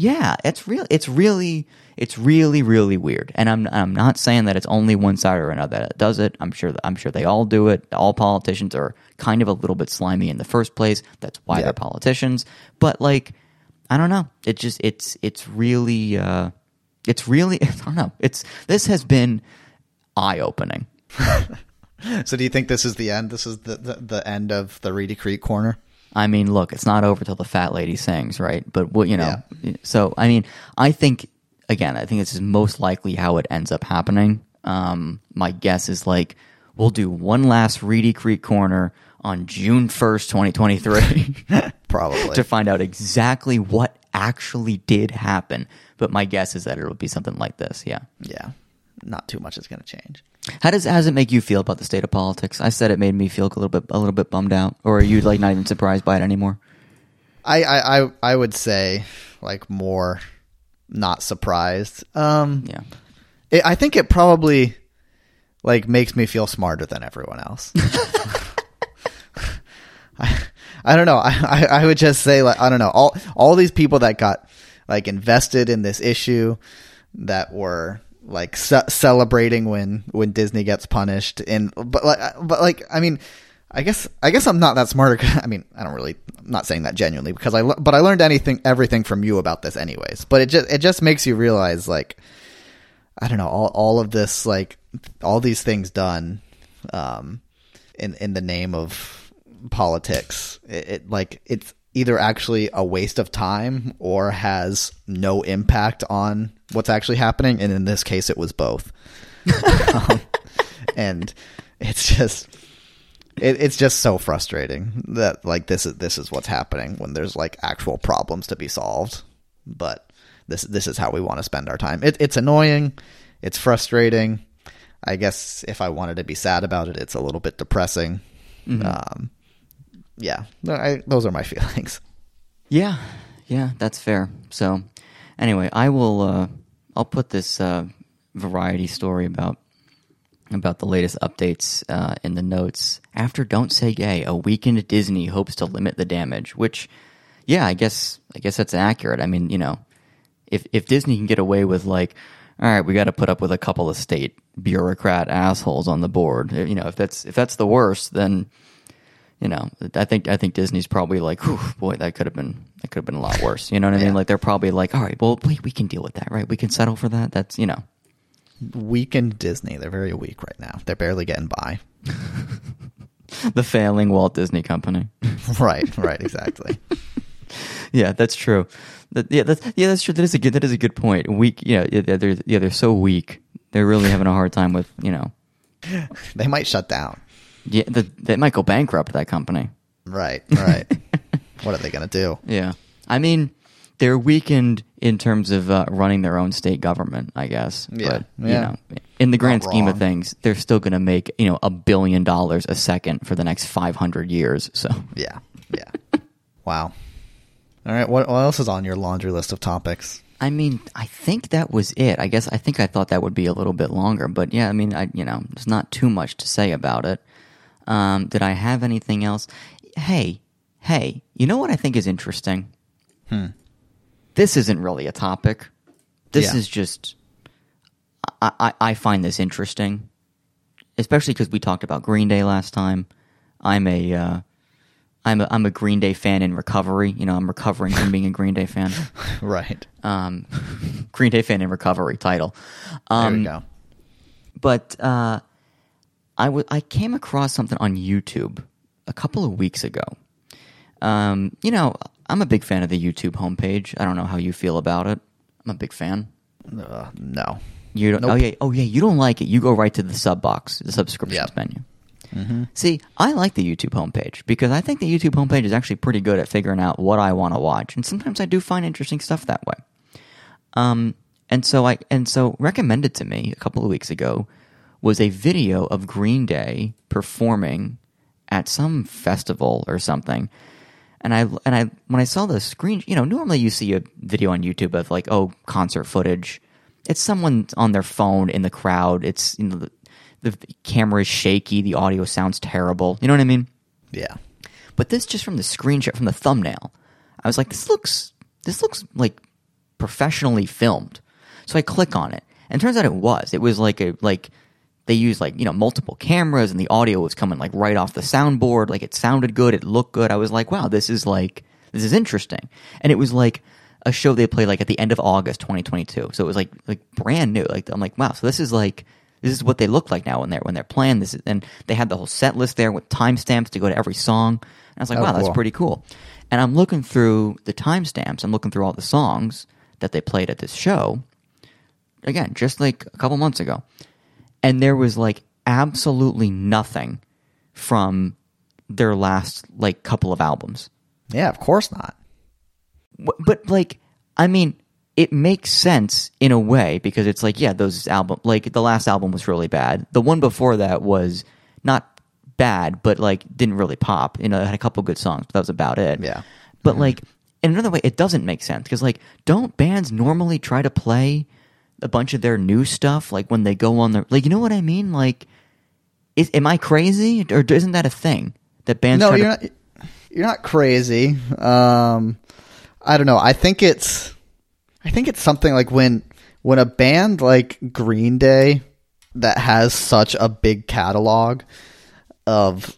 Yeah it's real it's really it's really really weird. And i'm i'm not saying that it's only one side or another that does it. I'm sure i'm sure they all do it. All politicians are kind of a little bit slimy in the first place. That's why Yeah. they're politicians. But like i don't know. It just it's it's really uh it's really i don't know. It's this has been eye-opening. So, do you think this is the end? This is the the, the end of the Reedy Creek corner. I mean, look, it's not over till the fat lady sings, right? But what you know, so I mean, I think again, I think this is most likely how it ends up happening. Um, my guess is like we'll do one last Reedy Creek corner on June first, twenty twenty three, Probably. to find out exactly what actually did happen. But my guess is that it'll be something like this. Yeah. yeah, not too much is going to change. How does how does it make you feel about the state of politics? I said it made me feel a little bit a little bit bummed out, or are you like not even surprised by it anymore? I I I, I would say like more not surprised. Um, Yeah. it, I think it probably like makes me feel smarter than everyone else. I, I don't know. I, I, I would just say like I don't know all all these people that got like invested in this issue that were like ce- celebrating when when Disney gets punished and but like but like I mean I guess I guess I'm not that smart. I mean I don't really I'm not saying that genuinely because I but I learned anything everything from you about this anyways. But it just it just makes you realize like I don't know all all of this like all these things done um in in the name of politics it, it like it's either actually a waste of time or has no impact on what's actually happening. And in this case it was both. Um, and it's just it, it's just so frustrating that like this is this is what's happening when there's like actual problems to be solved. But this this is how we want to spend our time. It, it's annoying. It's frustrating. I guess if i wanted to be sad about it it's a little bit depressing. Um, yeah, I, those are my feelings. Yeah, yeah, that's fair. So, anyway, I will. Uh, I'll put this uh, variety story about about the latest updates uh, in the notes. After "Don't Say Gay," a Weakened at Disney hopes to limit the damage. Which, yeah, I guess I guess that's accurate. I mean, you know, if if Disney can get away with like, all right, we got to put up with a couple of state bureaucrat assholes on the board. You know, if that's if that's the worst, then you know, I think I think Disney's probably like, boy, that could have been that could have been a lot worse. You know what I mean? Yeah. Like they're probably like, all right, well, we we can deal with that, right? We can settle for that. That's you know, Weakened Disney. They're very weak right now. They're barely getting by. the failing Walt Disney Company. right, right, exactly. yeah, that's true. That, yeah, that's yeah, that's true. That is a good that is a good point. Weak, yeah, yeah, they're yeah, they're so weak. They're really having a hard time with you know, they might shut down. Yeah, the, they might go bankrupt. That company. Right, right. what are they going to do? Yeah, I mean, they're weakened in terms of uh, running their own state government, I guess. Yeah, but yeah. you know, in the grand Not scheme of things, they're still going to make you know a billion dollars a second for the next five hundred years. So Yeah, yeah. wow. All right, what, what else is on your laundry list of topics? I mean, I think that was it. I guess I think I thought that would be a little bit longer, but yeah, I mean, I you know, there's not too much to say about it. Um, did I have anything else? Hey, hey, you know what I think is interesting? Hmm. This isn't really a topic. This Yeah. is just. I, I, I find this interesting, especially because we talked about Green Day last time. I'm a uh, I'm a I'm a Green Day fan in recovery. You know, I'm recovering from being a Green Day fan. Right. Um, Green Day fan in recovery title. There Um, we go. But uh, I w- I came across something on YouTube a couple of weeks ago. Um, you know, I'm a big fan of the YouTube homepage. I don't know how you feel about it. I'm a big fan. Uh, no. You don't, Nope. oh yeah oh yeah you don't like it. You go right to the sub box, the subscriptions Yep. menu. See, I like the YouTube homepage because I think the YouTube homepage is actually pretty good at figuring out what I want to watch, and sometimes I do find interesting stuff that way. Um, and so I and so recommended to me a couple of weeks ago was a video of Green Day performing at some festival or something. And I and I when I saw the screen, you know, normally you see a video on YouTube of like oh concert footage. It's someone on their phone in the crowd. It's you know the, the camera is shaky, the audio sounds terrible. You know what I mean? Yeah. But this just from the screenshot from the thumbnail, I was like, this looks this looks like professionally filmed. So I click on it, and it turns out it was. It was like a like they used like you know multiple cameras, and the audio was coming like right off the soundboard. Like it sounded good, it looked good. I was like, wow, this is like this is interesting. And it was like a show they played like at the end of August 2022. So it was like like brand new. Like I'm like, wow, so this is like this is what they look like now when they're when they're playing this. And they had the whole set list there with timestamps to go to every song. And I was like, Oh, wow, that's pretty cool. And I'm looking through the timestamps. I'm looking through all the songs that they played at this show. Again, just like a couple months ago. And there was like absolutely nothing from their last like couple of albums. Yeah, of course not. But like, I mean, it makes sense in a way because it's like, yeah, those album, like the last album was really bad. The one before that was not bad, but like didn't really pop. You know, it had a couple good songs, but that was about it. Yeah. But like, in another way, it doesn't make sense because like, don't bands normally try to play a bunch of their new stuff, like when they go on the like, you know what I mean? Like, is, am I crazy or isn't that a thing that bands? No, you're to, not. You're not crazy. Um, I don't know. I think it's. I think it's something like when when a band like Green Day that has such a big catalog of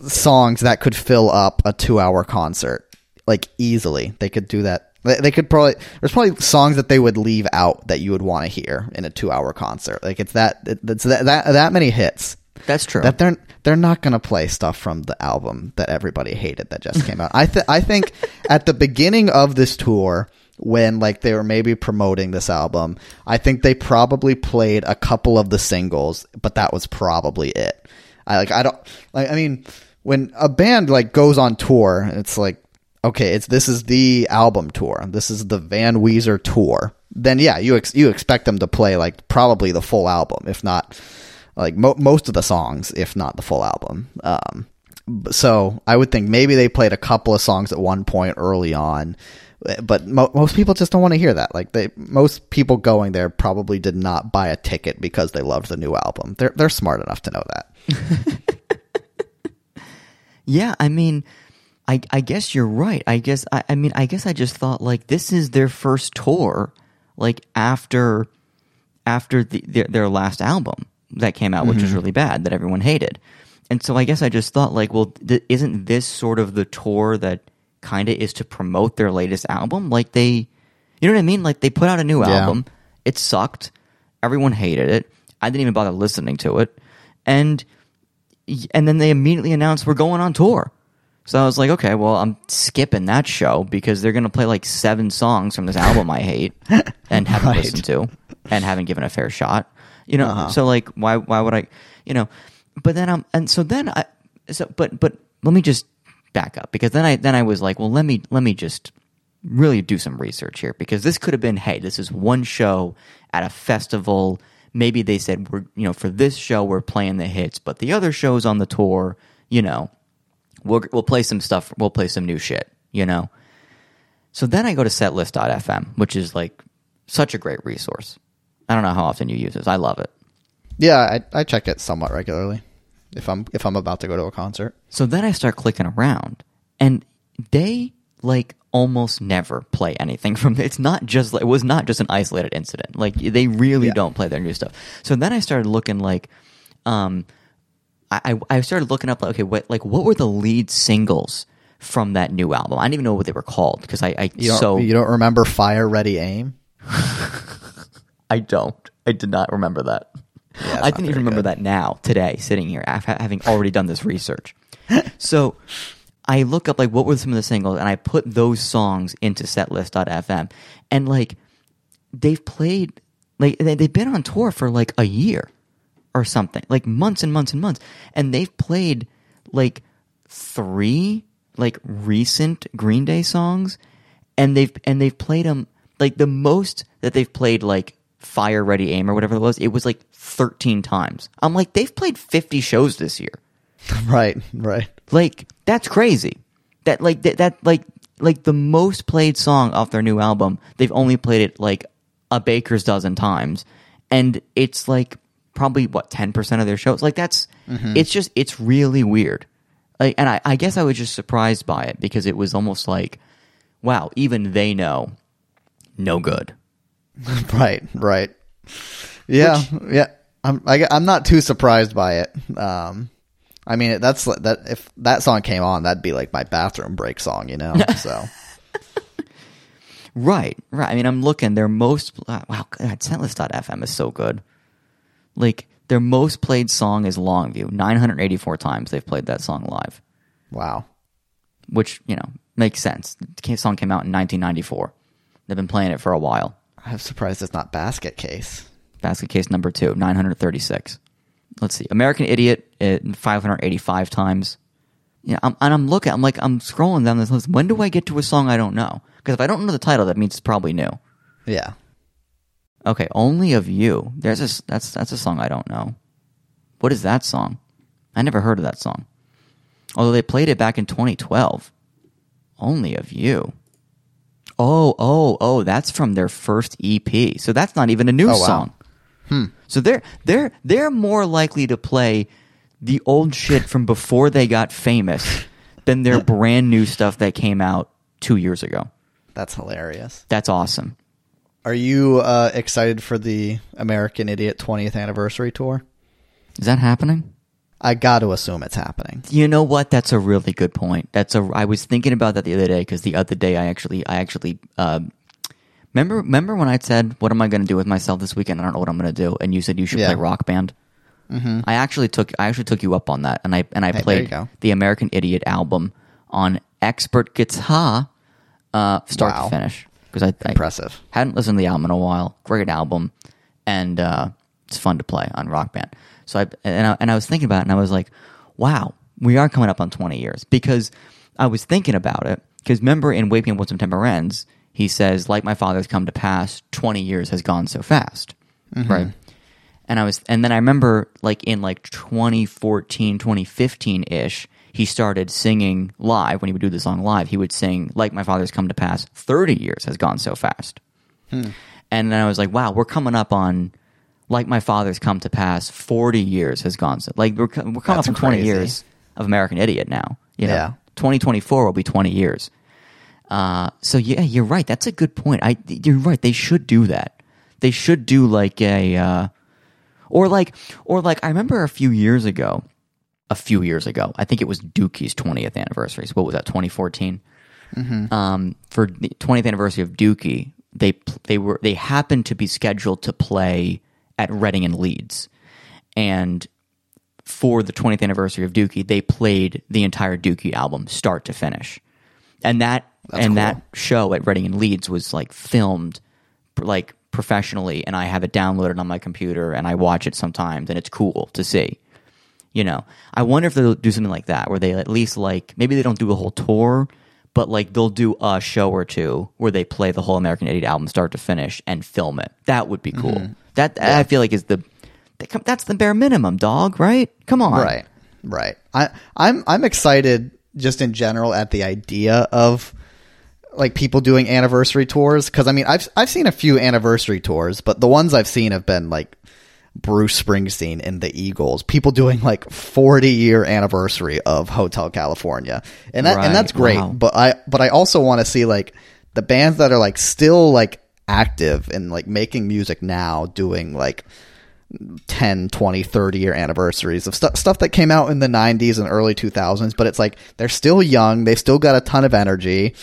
songs that could fill up a two hour concert like easily they could do that they, they could probably there's probably songs that they would leave out that you would want to hear in a two hour concert like it's that it's that that, that many hits That's true. that they're they're not going to play stuff from the album that everybody hated that just came out. I th- I think at the beginning of this tour when like they were maybe promoting this album, I think they probably played a couple of the singles, but that was probably it. I like I don't like I mean when a band like goes on tour, it's like okay, it's this is the album tour. This is the Van Weezer tour. Then yeah, you ex- you expect them to play like probably the full album, if not like mo- most of the songs, if not the full album. Um, so I would think maybe they played a couple of songs at one point early on, but mo- most people just don't want to hear that. Like they, most people going there probably did not buy a ticket because they loved the new album. They're they're smart enough to know that. Yeah, I mean, I I guess you're right. I guess I, I mean I guess I just thought like this is their first tour, like after after the, their, their last album that came out, which was mm-hmm. really bad that everyone hated, and so I guess I just thought like, well, th- isn't this sort of the tour that kind of is to promote their latest album? Like they, you know what I mean? Like they put out a new Yeah. album, it sucked, everyone hated it. I didn't even bother listening to it, and and then they immediately announced we're going on tour. So I was like, okay, well, I'm skipping that show because they're going to play like seven songs from this album I hate and haven't Right. listened to and haven't given a fair shot. You know, uh-huh. so like, why why would I? You know, but then I'm and so then I so but but let me just back up because then I then I was like, well, let me let me just really do some research here because this could have been, hey, this is one show at a festival. Maybe they said we're you know for this show we're playing the hits, but the other shows on the tour, you know, we'll we'll play some stuff. We'll play some new shit, you know. So then I go to setlist.fm, which is like such a great resource. I don't know how often you use this. I love it. Yeah, I, I check it somewhat regularly if I'm if I'm about to go to a concert. So then I start clicking around, and they like almost never play anything from. It's not just it was not just an isolated incident. Like they really Yeah. don't play their new stuff. So then I started looking like, um, I I started looking up like okay, what like what were the lead singles from that new album? I didn't even know what they were called because I I You so you don't remember Fire Ready Aim? I don't. I did not remember that. it's I didn't even remember good. that now, today, sitting here, af- having already done this research. so I look up like what were some of the singles, and I put those songs into setlist.fm, and like they've played, like they, they've been on tour for like a year or something, like months and months and months, and they've played like three like recent Green Day songs, and they've and they've played them like the most that they've played like Fire Ready Aim or whatever it was. It was like thirteen times. I'm like they've played fifty shows this year. Right, right. Like that's crazy. That like that, that like like the most played song off their new album. They've only played it like a baker's dozen times, and it's like probably what ten percent of their shows. Like that's it's just it's really weird. Like, and I, I guess I was just surprised by it because it was almost like, wow, even they know, no good. Right, right. Yeah, yeah. I'm I, I'm not too surprised by it. Um, I mean, that's that if that song came on, that'd be like my bathroom break song, you know. So Right, right. I mean, I'm looking. Their most uh, wow, God, Setlist.fm is so good. Like their most played song is Longview. 984 times they've played that song live, wow. which you know makes sense. The song came out in 1994. They've been playing it for a while. I'm surprised it's not Basket Case. Basket case number two, 936. Let's see. American Idiot, uh, 585 times. Yeah, I'm, and I'm looking. I'm like, I'm scrolling down this list. When do I get to a song I don't know? Because if I don't know the title, that means it's probably new. Yeah. Okay, only of you. There's a that's that's a song I don't know. What is that song? I never heard of that song. Although they played it back in 2012. Only of you. Oh, oh, oh, that's from their first EP. So that's not even a new Oh, wow. song. Hmm. So they're they're they're more likely to play the old shit from before they got famous than their brand new stuff that came out 2 years ago. That's hilarious. That's awesome. Are you uh, excited for the American Idiot 20th anniversary tour? Is that happening? I got to assume it's happening. You know what? That's a really good point. That's a. I was thinking about that the other day because the other day I actually, I actually, um, remember, remember when I said, "What am I going to do with myself this weekend? I don't know what I'm going to do," and you said you should Yeah. play Rock Band. Mm-hmm. I actually took, I actually took you up on that, and I and I Hey, played the American Idiot album on expert guitar, uh, start Wow. to finish. Because I, I Impressive. hadn't listened to the album in a while. Great album, and uh, it's fun to play on Rock Band. So I and I, and I was thinking about it, and I was like, "Wow, we are coming up on 20 years." Because I was thinking about it. Because remember, in "Wake Me Up When September Ends," he says, "Like my father's come to pass, 20 years has gone so fast." Right. And I was, and then I remember, like in like 2014, 2015 ish, he started singing live when he would do the song live. He would sing "Like My Father's Come to Pass." Thirty years has gone so fast, and then I was like, "Wow, we're coming up on like my father's come to pass. Forty years has gone so like we're we're coming That's up on twenty crazy. years of American Idiot now. You know, Yeah. twenty twenty four will be twenty years. Uh, so yeah, you're right. That's a good point. I you're right. They should do that. They should do like a uh, or like or like I remember a few years ago, a few years ago. I think it was Dookie's 20th anniversary. So what was that? 2014. Um, for the 20th anniversary of Dookie, they they were they happened to be scheduled to play at Reading and Leeds, and for the 20th anniversary of Dookie, they played the entire Dookie album start to finish. And that and cool. that show at Reading and Leeds was like filmed like professionally and I have it downloaded on my computer and I watch it sometimes and it's cool to see. You know, I wonder if they'll do something like that where they at least like maybe they don't do a whole tour, but like they'll do a show or two where they play the whole American Idiot album start to finish and film it. That would be mm-hmm. cool. That I feel like is the that's the bare minimum, dog. Right? Come on. Right. Right. I I'm I'm excited just in general at the idea of like people doing anniversary tours cuz I mean I've I've seen a few anniversary tours, but the ones I've seen have been like Bruce Springsteen and the Eagles, people doing like 40 year anniversary of Hotel California. And that Right, and that's great, wow. but I but I also want to see like the bands that are like still like active and like making music now doing like 10 20 30 year anniversaries of stu stuff that came out in the 90s and early 2000s but it's like they're still young. They've still got a ton of energy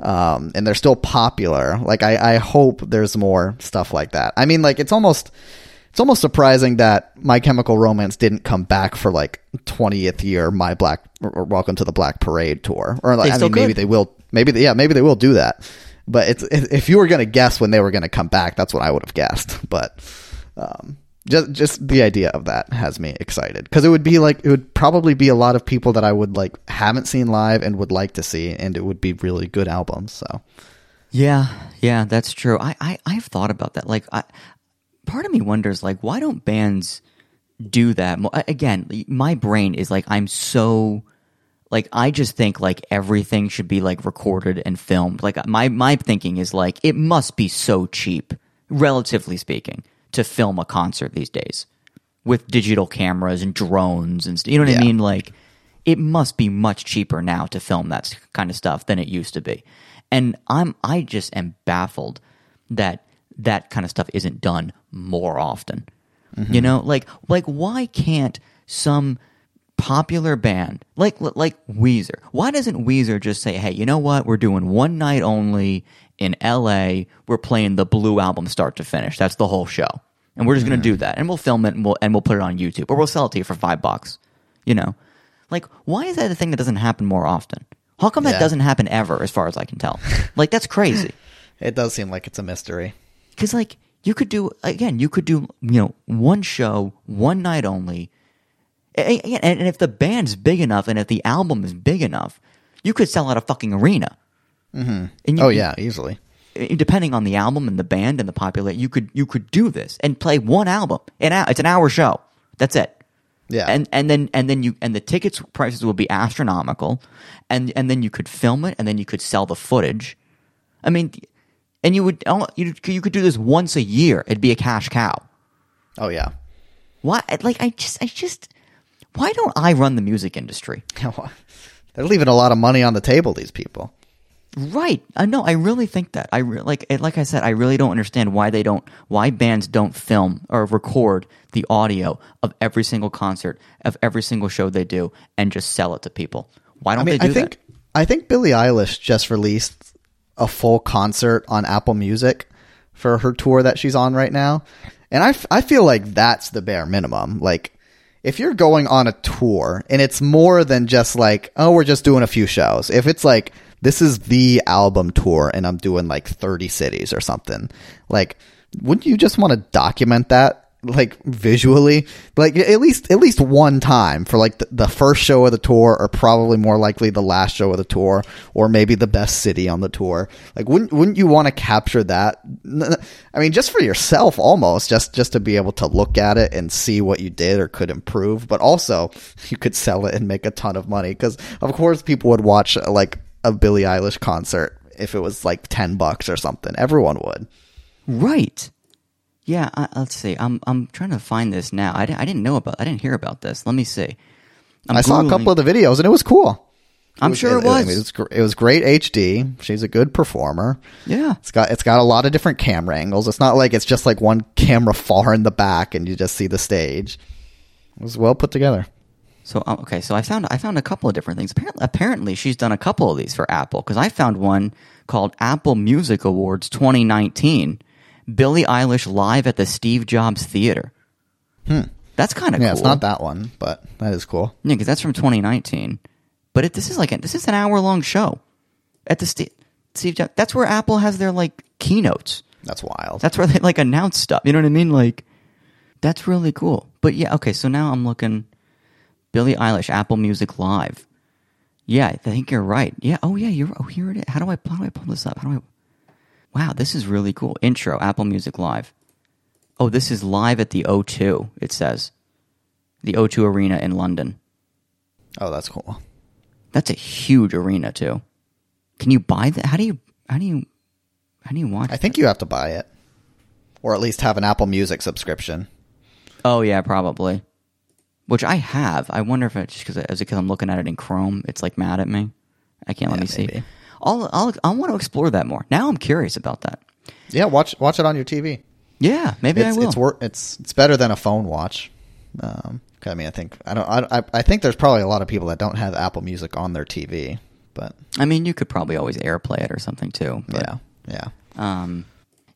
um, and they're still popular. Like I, I hope there's more stuff like that. I mean like it's almost it's almost surprising that my chemical romance didn't come back for like 20th year my black or welcome to the black parade tour or like, i mean maybe they will maybe they, yeah maybe they will do that but it's if if you were going to guess when they were going to come back that's what i would have guessed but um, just just the idea of that has me excited because it would be like it would probably be a lot of people that I would like haven't seen live and would like to see, and it would be really good albums. So Yeah, yeah, that's true. I, I I've thought about that. Like, I, part of me wonders, like, why don't bands do that? Again, my brain is like, I'm so, like, I just think like everything should be like recorded and filmed. Like, my my thinking is like, it must be so cheap, relatively speaking, to film a concert these days with digital cameras and drones and you know what I mean. Like, it must be much cheaper now to film that kind of stuff than it used to be. And I'm I just am baffled that that kind of stuff isn't done more often. Mm-hmm. You know, like like why can't some popular band like like Weezer? Why doesn't Weezer just say, "Hey, you know what? We're doing one night only in LA. We're playing the Blue album start to finish. That's the whole show." And we're just going to mm-hmm. do that. And we'll film it and we'll and we'll put it on YouTube or we'll sell it to you for 5 bucks. You know? Like why is that a thing that doesn't happen more often? How come that doesn't happen ever as far as I can tell? like that's crazy. it does seem like it's a mystery. Because like you could do again, you could do you know one show, one night only, and, and if the band's big enough and if the album is big enough, you could sell out a fucking arena. Mm-hmm. And you, Oh yeah, easily. depending on the album and the band and the popular, you could you could do this and play one album. An hour, it's an hour show. That's it. Yeah. And and then and then you and the tickets prices will be astronomical, and and then you could film it and then you could sell the footage. I mean, and you would oh, you you could do this once a year. It'd be a cash cow. Oh yeah. Why? Like I just I just why don't I run the music industry? They're leaving a lot of money on the table. These people. Right. Uh, no, I really think that. I re- like it- like I said, I really don't understand why they don't why bands don't film or record the audio of every single concert of every single show they do and just sell it to people. Why don't I mean, they do I think that? I think Billie Eilish just released a full concert on Apple Music for her tour that she's on right now, and I, f- I feel like that's the bare minimum. Like, if you're going on a tour and it's more than just like, oh, we're just doing a few shows. If it's like this is the album tour and I'm doing like 30 cities or something, like, wouldn't you just want to document that? Like visually like at least at least one time for like the, the first show of the tour or probably more likely the last show of the tour or maybe the best city on the tour. Like wouldn't wouldn't you want to capture that? I mean just for yourself almost just just to be able to look at it and see what you did or could improve but also you could sell it and make a ton of money because of course people would watch like a billie eilish concert if it was like 10 bucks or something. Everyone would. Right. Yeah, I, let's see. I'm I'm trying to find this now. I, I didn't know about. I didn't hear about this. Let me see. I'm i saw a couple of the videos and it was cool I'm sure it I was. it was, gr- it was great HD. She's a good performer. Yeah. It's got it's got a lot of different camera angles. It's not like it's just like one camera far in the back and you just see the stage. It was well put together. So um, okay, so I found I found a couple of different things. Apparently, apparently she's done a couple of these for Apple because I found one called Apple Music Awards 2019. Billie Eilish live at the Steve Jobs Theater. Hmm. That's kind of Yeah, cool. it's not that one, but that is cool. Yeah, because that's from 2019. But it, this is like a, this is an hour long show at the Steve, Steve Jobs. That's where Apple has their like keynotes. That's wild. That's where they like announce stuff. You know what I mean? Like that's really cool. But yeah, okay. So now I'm looking. Billie Eilish, Apple Music Live. Yeah, I think you're right. Yeah. Oh yeah, you're. Oh, here it is. How do I? How do I pull this up? How do I? Wow, this is really cool. Intro, Apple Music Live. Oh, this is live at the O2. It says the O2 Arena in London. oh, that's cool. That's a huge arena too. Can you buy that? How do you? How do you? How do you watch? I think you have to buy it, or at least have an Apple Music subscription. Oh yeah, probably. Which I have. I wonder if it's just because as uh, because I'm looking at it in Chrome, it's like mad at me. I can't let Yeah, me see. I'll, I'll I want to explore that more. Now I'm curious about that. Yeah, watch watch it on your TV. Yeah, maybe It's I will. it's wor- it's it's better than a phone watch. Um, I mean, I think I don't I, I I think there's probably a lot of people that don't have Apple Music on their TV, but I mean, you could probably always AirPlay it or something too. But, yeah, yeah. Um.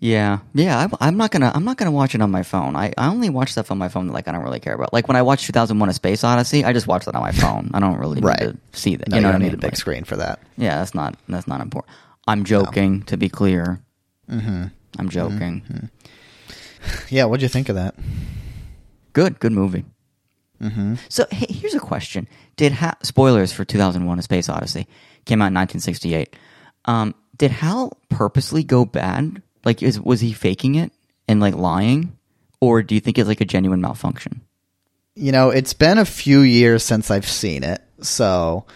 Yeah, yeah. I, I'm not gonna. I'm not gonna watch it on my phone. I, I only watch stuff on my phone that like I don't really care about. Like when I watch 2001: A Space Odyssey, I just watch that on my phone. I don't really Right. need to see that. No, you know you what I don't mean? need a big Like- screen for that. Yeah, that's not that's not important. I'm joking. To be clear, mm-hmm. I'm joking. Yeah, what'd you think of that? Good, good movie. Mm-hmm. So hey, here's a question: Did ha- spoilers for 2001: A Space Odyssey came out in 1968? Um, did Hal purposely go bad? Like, is was he faking it and like lying, or do you think it's like a genuine malfunction? You know, it's been a few years since I've seen it, so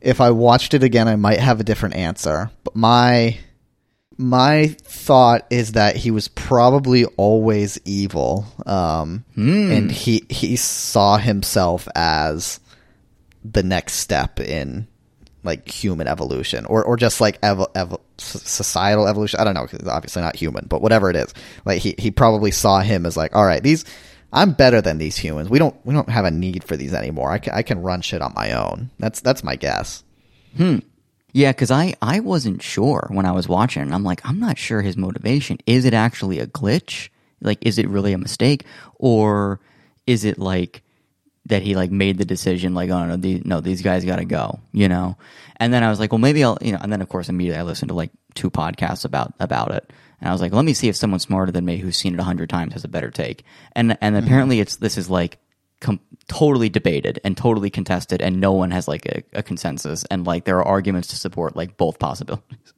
if I watched it again, I might have a different answer. But my my thought is that he was probably always evil, um, and he he saw himself as the next step in like human evolution or or just like evo, evo, societal evolution. I don't know, obviously not human, but whatever it is. Like he he probably saw him as like, all right, these I'm better than these humans. We don't we don't have a need for these anymore. I can, I can run shit on my own. That's that's my guess. Hmm. Yeah, because I I wasn't sure when I was watching. I'm like, I'm not sure his motivation. Is it actually a glitch? Like, is it really a mistake, or is it like that he like made the decision like, oh no, these, no, these guys got to go, you know? And then I was like, well, maybe I'll, you know. And then of course immediately I listened to like two podcasts about about it, and I was like, let me see if someone smarter than me who's seen it a hundred times has a better take. And and mm-hmm. apparently it's this is like com- totally debated and totally contested, and no one has like a, a consensus, and like there are arguments to support like both possibilities.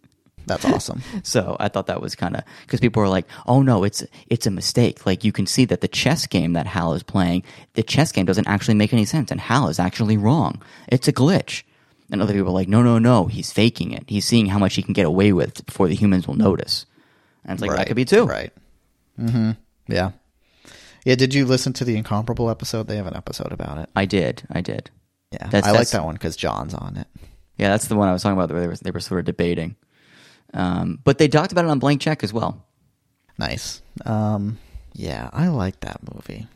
That's awesome. So I thought that was kind of because people were like, "Oh no, it's it's a mistake." Like you can see that the chess game that Hal is playing, the chess game doesn't actually make any sense, and Hal is actually wrong. It's a glitch. And other people are like, no, no, no, he's faking it. He's seeing how much he can get away with before the humans will notice. And it's like that could be too. Right. Mm-hmm. Yeah. Yeah. Did you listen to the Incomparable episode? They have an episode about it. I did. I did. Yeah, That's- I like that one because John's on it. Yeah, that's the one I was talking about. Where they were, they were sort of debating. Um, but they talked about it on Blank Check as well. Nice. Um, yeah, I like that movie.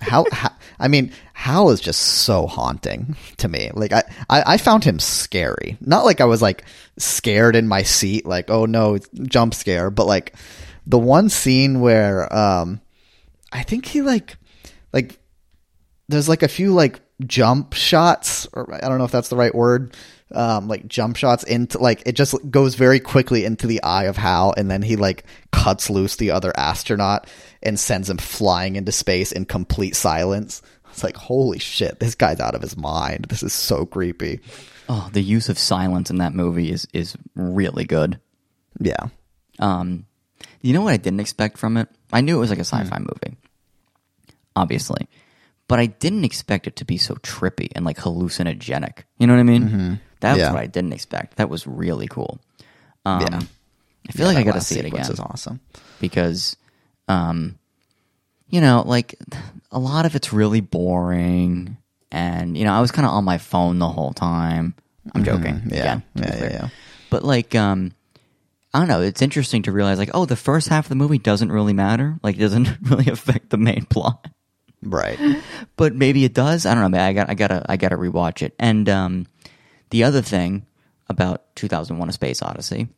how, how? I mean, Hal is just so haunting to me. Like I, I, I found him scary. Not like I was like scared in my seat, like oh no, jump scare. But like the one scene where, um, I think he like, like there's like a few like jump shots or i don't know if that's the right word um like jump shots into like it just goes very quickly into the eye of hal and then he like cuts loose the other astronaut and sends him flying into space in complete silence. It's like holy shit this guy's out of his mind. This is so creepy. Oh, the use of silence in that movie is is really good. yeah. Um, you know what I didn't expect from it? I knew it was like a sci-fi movie, obviously, but I didn't expect it to be so trippy and like hallucinogenic. You know what I mean? That's Yeah. what I didn't expect. That was really cool. Um, Yeah. I feel like I got to see it again is awesome because, um, you know, like a lot of it's really boring, and you know, I was kind of on my phone the whole time. I'm joking. Mm-hmm. yeah Again, yeah yeah, yeah. But like, um, I don't know. It's interesting to realize, like, oh, the first half of the movie doesn't really matter. Like, it doesn't really affect the main plot. Right But maybe it does. I don't know. Man, I got, I gotta, I gotta rewatch it. And um, the other thing about 2001: A Space Odyssey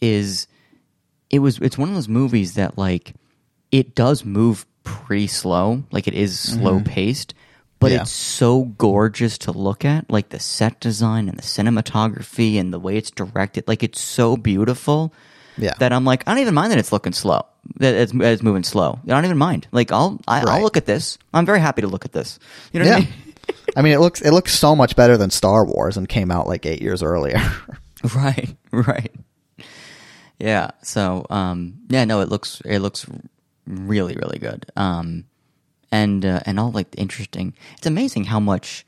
is it was it's one of those movies that like it does move pretty slow. Like it is slow paced. But Yeah. it's so gorgeous to look at, like the set design and the cinematography and the way it's directed. Like it's so beautiful Yeah. that I'm like, I don't even mind that it's looking slow, that it's, that it's moving slow. I don't even mind. Like I'll I, I'll look at this. I'm very happy to look at this. You know what I yeah mean? i mean it looks it looks so much better than star wars and came out like eight years earlier Right, right. Yeah. So, um, yeah, no, it looks it looks really really good. Um, and uh, and all like interesting. It's amazing how much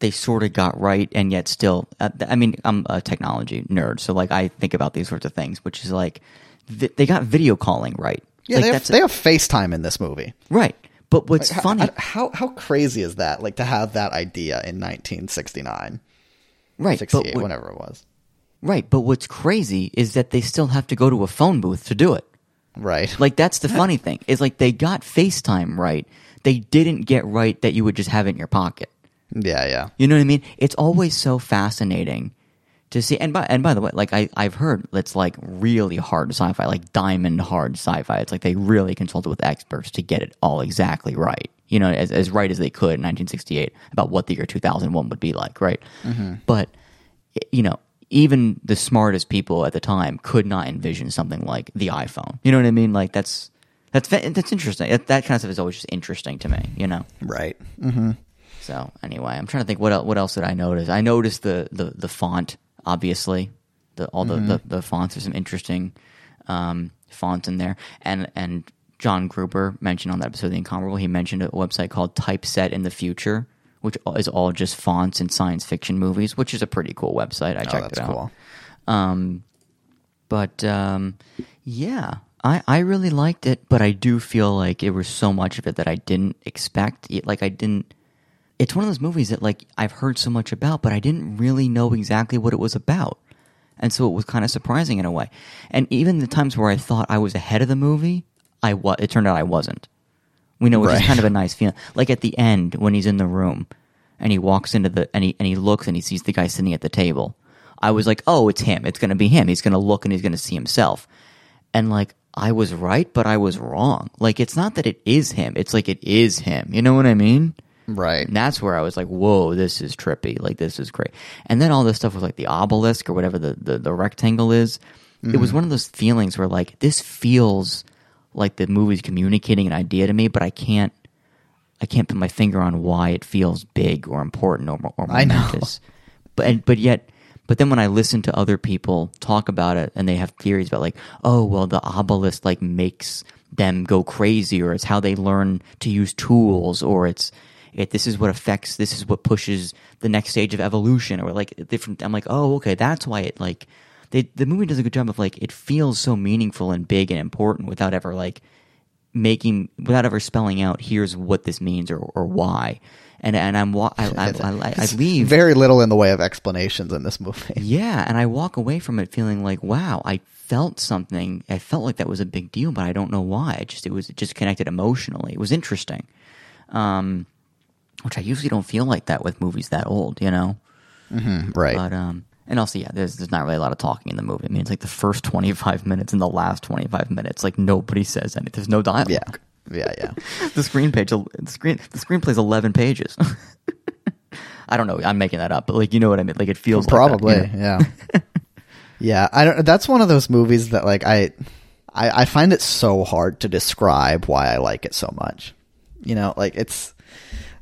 they sort of got right, and yet still. Uh, I mean, I'm a technology nerd, so like I think about these sorts of things, which is like vi- they got video calling right. yeah like, they have, they have facetime in this movie right. But what's Like, funny, How, how how crazy is that? Like to have that idea in 1969, right? 68, what- whatever it was. right. But what's crazy is that they still have to go to a phone booth to do it. Right. Like that's the funny thing is like they got FaceTime right. They didn't get right that you would just have it in your pocket. Yeah, yeah. You know what I mean? It's always so fascinating to see. And by and by the way, like I I've heard it's like really hard sci-fi, like diamond hard sci-fi. It's like they really consulted with experts to get it all exactly right. You know, as as right as they could in 1968 about what the year 2001 would be like, right? Mm-hmm. But you know, even the smartest people at the time could not envision something like the iPhone. You know what I mean? Like that's that's that's interesting. That, that kind of stuff is always just interesting to me. You know. Right. Mm-hmm. So anyway, I'm trying to think what el- what else did I notice? I noticed the the, the font, obviously, the all the, the, the fonts. There's some interesting um, fonts in there, and and John Gruber mentioned on that episode of The Incomparable. He mentioned a website called Typeset in the Future, which is all just fonts and science fiction movies, which is a pretty cool website. I Oh, checked it out. cool. But um, yeah, I, I really liked it, but I do feel like it was so much of it that I didn't expect. Like I didn't. It's one of those movies that like I've heard so much about, but I didn't really know exactly what it was about, and so it was kind of surprising in a way. And even the times where I thought I was ahead of the movie, I was. It turned out I wasn't. We know, which is kind of a nice feeling. Like at the end when he's in the room and he walks into the and he and he looks and he sees the guy sitting at the table. I was like, oh, it's him. It's going to be him. He's going to look and he's going to see himself. And like I was right, but I was wrong. Like it's not that it is him. It's like it is him. You know what I mean? Right. And that's where I was like, whoa, this is trippy. Like, this is great. And then all this stuff with like the obelisk or whatever the, the, the rectangle is. It was mm-hmm. one of those feelings where like, this feels like the movie's communicating an idea to me, but I can't, I can't put my finger on why it feels big or important or, or I know. momentous. But, and, but yet, but then when I listen to other people talk about it and they have theories about like, oh, well, the obelisk like makes them go crazy or it's how they learn to use tools or it's, it, this is what affects, this is what pushes the next stage of evolution, or like different. I'm like, oh, okay, that's why it like they, the movie does a good job of like it feels so meaningful and big and important without ever like making without ever spelling out here's what this means or or why. And and I'm wa- I I, I, I, leave Very little in the way of explanations in this movie. yeah, and I walk away from it feeling like, wow, I felt something. I felt like that was a big deal, but I don't know why. I just it was it just connected emotionally. It was interesting, um, which I usually don't feel like that with movies that old, you know. Right. But um, and also, yeah, there's there's not really a lot of talking in the movie. I mean, it's like the first 25 minutes and the last 25 minutes, like nobody says anything. There's no dialogue. yeah. Yeah, yeah. the screen page, the screen, the screenplay's 11 pages. I don't know. I'm making that up, but like you know what I mean. Like it feels Probably, Like that, you know? yeah. yeah, I don't that's one of those movies that like I, I I find it so hard to describe why I like it so much. You know, like it's,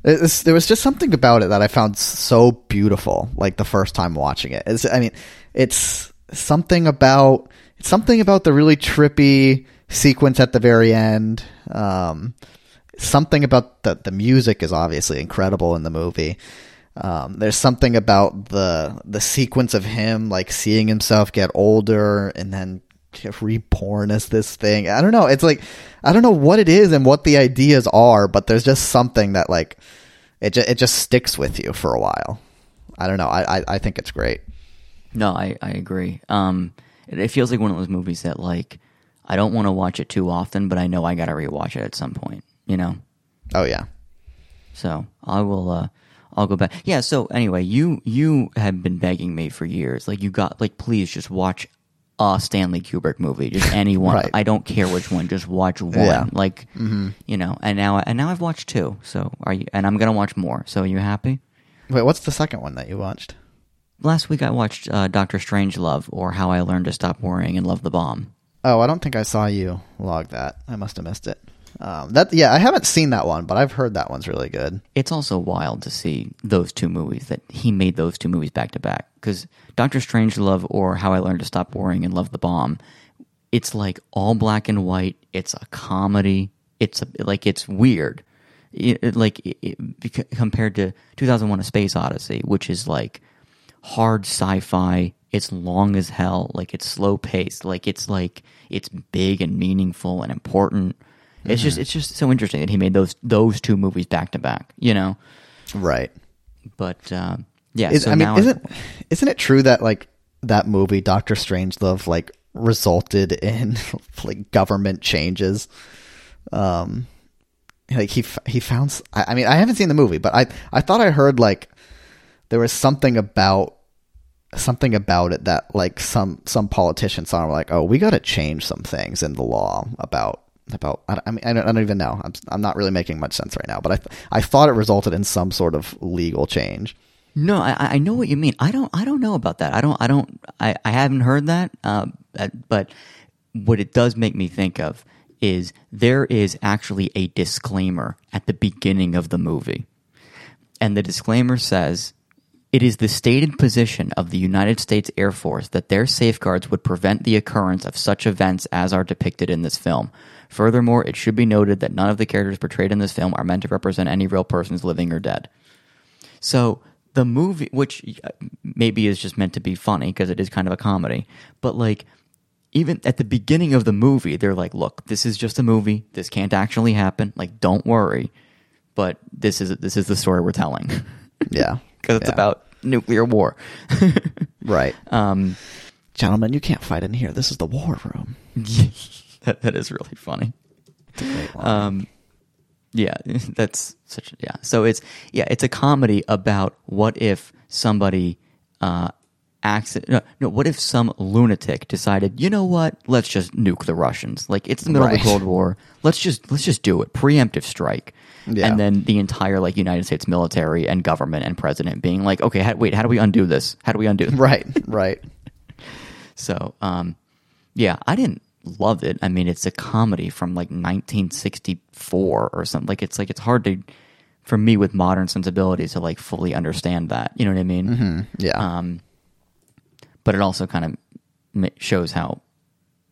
it's there was just something about it that I found so beautiful like the first time watching it. It's, I mean, it's something about it's something about the really trippy sequence at the very end. Um something about the the music is obviously incredible in the movie. Um, there's something about the the sequence of him like seeing himself get older and then reborn as this thing. I don't know. It's like I don't know what it is and what the ideas are, but there's just something that like it just, it just sticks with you for a while. I don't know. I I, I think it's great. No, I, I agree. Um, it, it feels like one of those movies that like I don't want to watch it too often, but I know I got to rewatch it at some point. You know, Oh yeah. so I will. Uh, I'll go back. Yeah. So anyway, you you have been begging me for years. Like you got like please just watch a Stanley Kubrick movie, just any one. Right. I don't care which one. Just watch one. Yeah. Like you know. And now and now I've watched two. So are you? And I'm gonna watch more. So are you happy? Wait, what's the second one that you watched? Last week I watched uh, Doctor Strangelove or How I Learned to Stop Worrying and Love the Bomb. Oh, I don't think I saw you log that. I must have missed it. Um, that yeah, I haven't seen that one, but I've heard that one's really good. it's also wild to see those two movies that he made those two movies back to back because Doctor Strangelove or How I Learned to Stop Worrying and Love the Bomb, it's like all black and white. It's a comedy. It's a, like it's weird, It- it- like it, compared to 2001: A Space Odyssey, which is like hard sci-fi. It's long as hell. Like it's slow paced. Like it's like it's big and meaningful and important. It's just it's just so interesting that he made those those two movies back to back. You know, Right. but uh, yeah. Is, so I mean, isn't isn't it true that like that movie Doctor Strangelove like resulted in like government changes? Um, like he he found. I, I mean, I haven't seen the movie, but I I thought I heard like there was something about something about it that like some some politicians saw and were like, oh, we got to change some things in the law about about. I, mean, I don't, I don't even know. I'm I'm not really making much sense right now, but I th- I thought it resulted in some sort of legal change. No, I, I know what you mean. I don't. I don't know about that. I don't. I don't. I, I haven't heard that. Uh, but what it does make me think of is there is actually a disclaimer at the beginning of the movie, and the disclaimer says. It is the stated position of the United States Air Force that their safeguards would prevent the occurrence of such events as are depicted in this film. Furthermore, it should be noted that none of the characters portrayed in this film are meant to represent any real persons living or dead. So the movie, which uh, maybe is just meant to be funny because it is kind of a comedy, but like even at the beginning of the movie, they're like, "Look, this is just a movie. This can't actually happen. Like, don't worry." But this is this is the story we're telling Yeah, because it's Yeah. about nuclear war. right. um, Gentlemen, you can't fight in here. This is the war room. that that is really funny. Um, yeah, that's such. Yeah, so it's yeah, it's a comedy about what if somebody uh, accident. No, no, what if some lunatic decided, you know what? Let's just nuke the Russians. Like it's the middle of the Cold War. Let's just let's just do it. Preemptive strike. Yeah. And then the entire like United States military and government and president being like, okay, how, wait, how do we undo this? How do we undo? This? Right, right. So, um, yeah, I didn't love it. I mean, it's a comedy from like 1964 or something. Like it's like it's hard to for me with modern sensibilities to like fully understand that. You know what I mean? Mm-hmm. Yeah. Um, but it also kind of shows how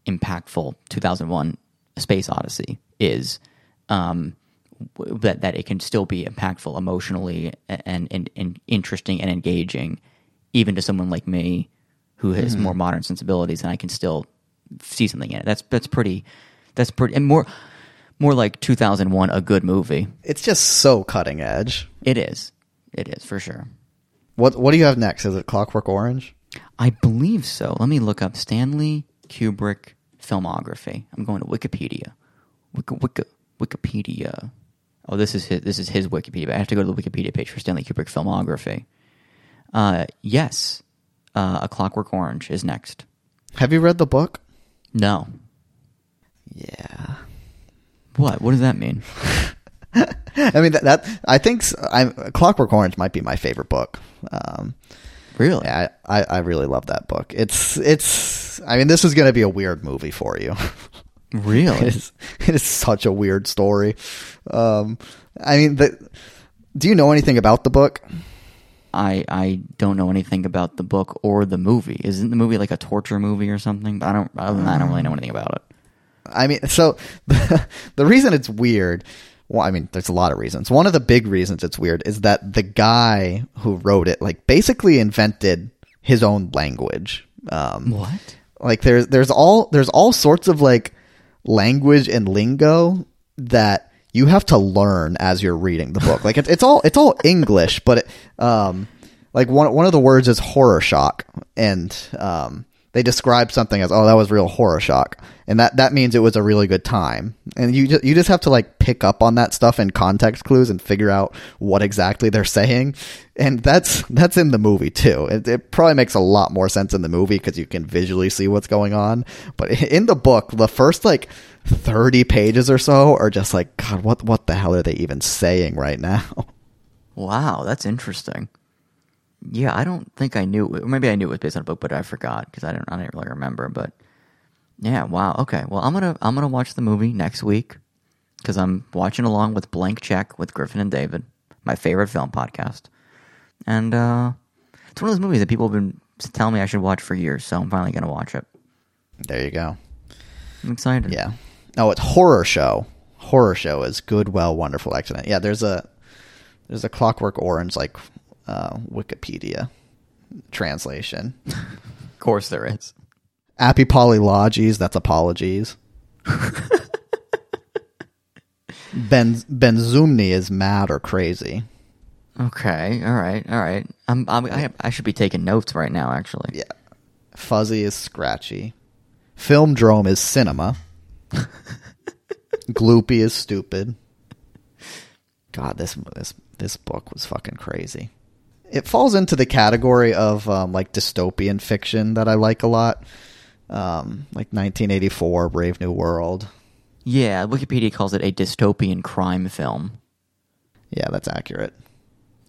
impactful 2001: Space Odyssey is. Um, that that it can still be impactful emotionally and and, and interesting and engaging, even to someone like me who has more modern sensibilities, and I can still see something in it. That's that's pretty. That's pretty and more more like 2001, a good movie. It's just so cutting edge. It is. It is for sure. What What do you have next? Is it Clockwork Orange? I believe so. Let me look up Stanley Kubrick filmography. I'm going to Wikipedia. Wiki, Wiki, Wikipedia. Oh, this is his. This is his Wikipedia. I have to go to the Wikipedia page for Stanley Kubrick filmography. Uh, yes, uh, A Clockwork Orange is next. Have you read the book? No. Yeah. What? What does that mean? I mean that, that I think I'm, Clockwork Orange might be my favorite book. Um, Really? yeah, I, I, I really love that book. It's it's. I mean, this is going to be a weird movie for you. Really? is it is such a weird story. Um, I mean, the, do you know anything about the book? I I don't know anything about the book or the movie. Isn't the movie like a torture movie or something? But I don't. Other than that, I don't really know anything about it. I mean, so the, the reason it's weird, well, I mean, there's a lot of reasons. One of the big reasons it's weird is that the guy who wrote it, like, basically invented his own language. Um, What? like there's there's all there's all sorts of like language and lingo that you have to learn as you're reading the book. Like it's it's all it's all English, but it, um like one one of the words is horror shock. And um they describe something as oh that was real horror shock. And that that means it was a really good time. And you just, you just have to like pick up on that stuff in context clues and figure out what exactly they're saying. And that's that's in the movie too. It, it probably makes a lot more sense in the movie because you can visually see what's going on. But in the book the first like 30 pages or so are just like god what what the hell are they even saying right now Wow, that's interesting. Yeah, I don't think I knew. Or maybe I knew it was based on a book, but I forgot because I don't. I didn't really remember. But yeah, wow. Okay, well, I'm gonna I'm gonna watch the movie next week because I'm watching along with Blank Check with Griffin and David, my favorite film podcast, and uh, it's one of those movies that people have been telling me I should watch for years. So I'm finally gonna watch it. there you go I'm excited. Yeah. Oh, it's horror show. Horror show is good, well, wonderful, excellent. Yeah, there's a there's a Clockwork Orange like uh, Wikipedia translation. of course there is. Apipolylogis, that's apologies. ben Benzumni is mad or crazy. Okay, all right, all right. I'm, I'm I, I should be taking notes right now. Actually, Yeah. Fuzzy is scratchy. Film Filmdrome is cinema. Gloopy is stupid. God, this this this book was fucking crazy. It falls into the category of um, like dystopian fiction that I like a lot, um, like 1984, Brave New World. Yeah, Wikipedia calls it a dystopian crime film. Yeah, that's accurate.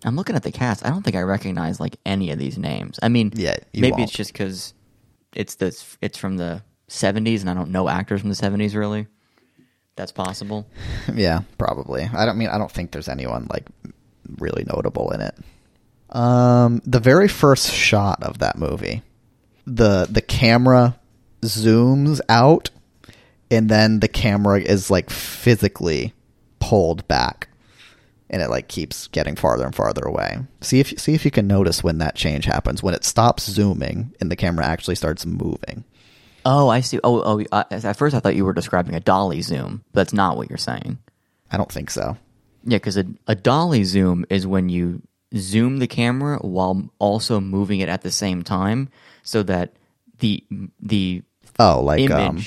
I'm looking at the cast. I don't think I recognize like any of these names. I mean, Yeah, maybe won't. it's just because it's this. It's from the '70s, and I don't know actors from the '70s really. That's possible. Yeah, probably. I don't mean I don't think there's anyone like really notable in it. Um, the very first shot of that movie, the the camera zooms out, and then the camera is like physically pulled back, and it like keeps getting farther and farther away. See if see if you can notice when that change happens when it stops zooming and the camera actually starts moving. Oh, I see. Oh, oh. At first, I thought you were describing a dolly zoom. But that's not what you're saying. I don't think so. Yeah, because a, a dolly zoom is when you zoom the camera while also moving it at the same time, so that the the Oh, like image, um,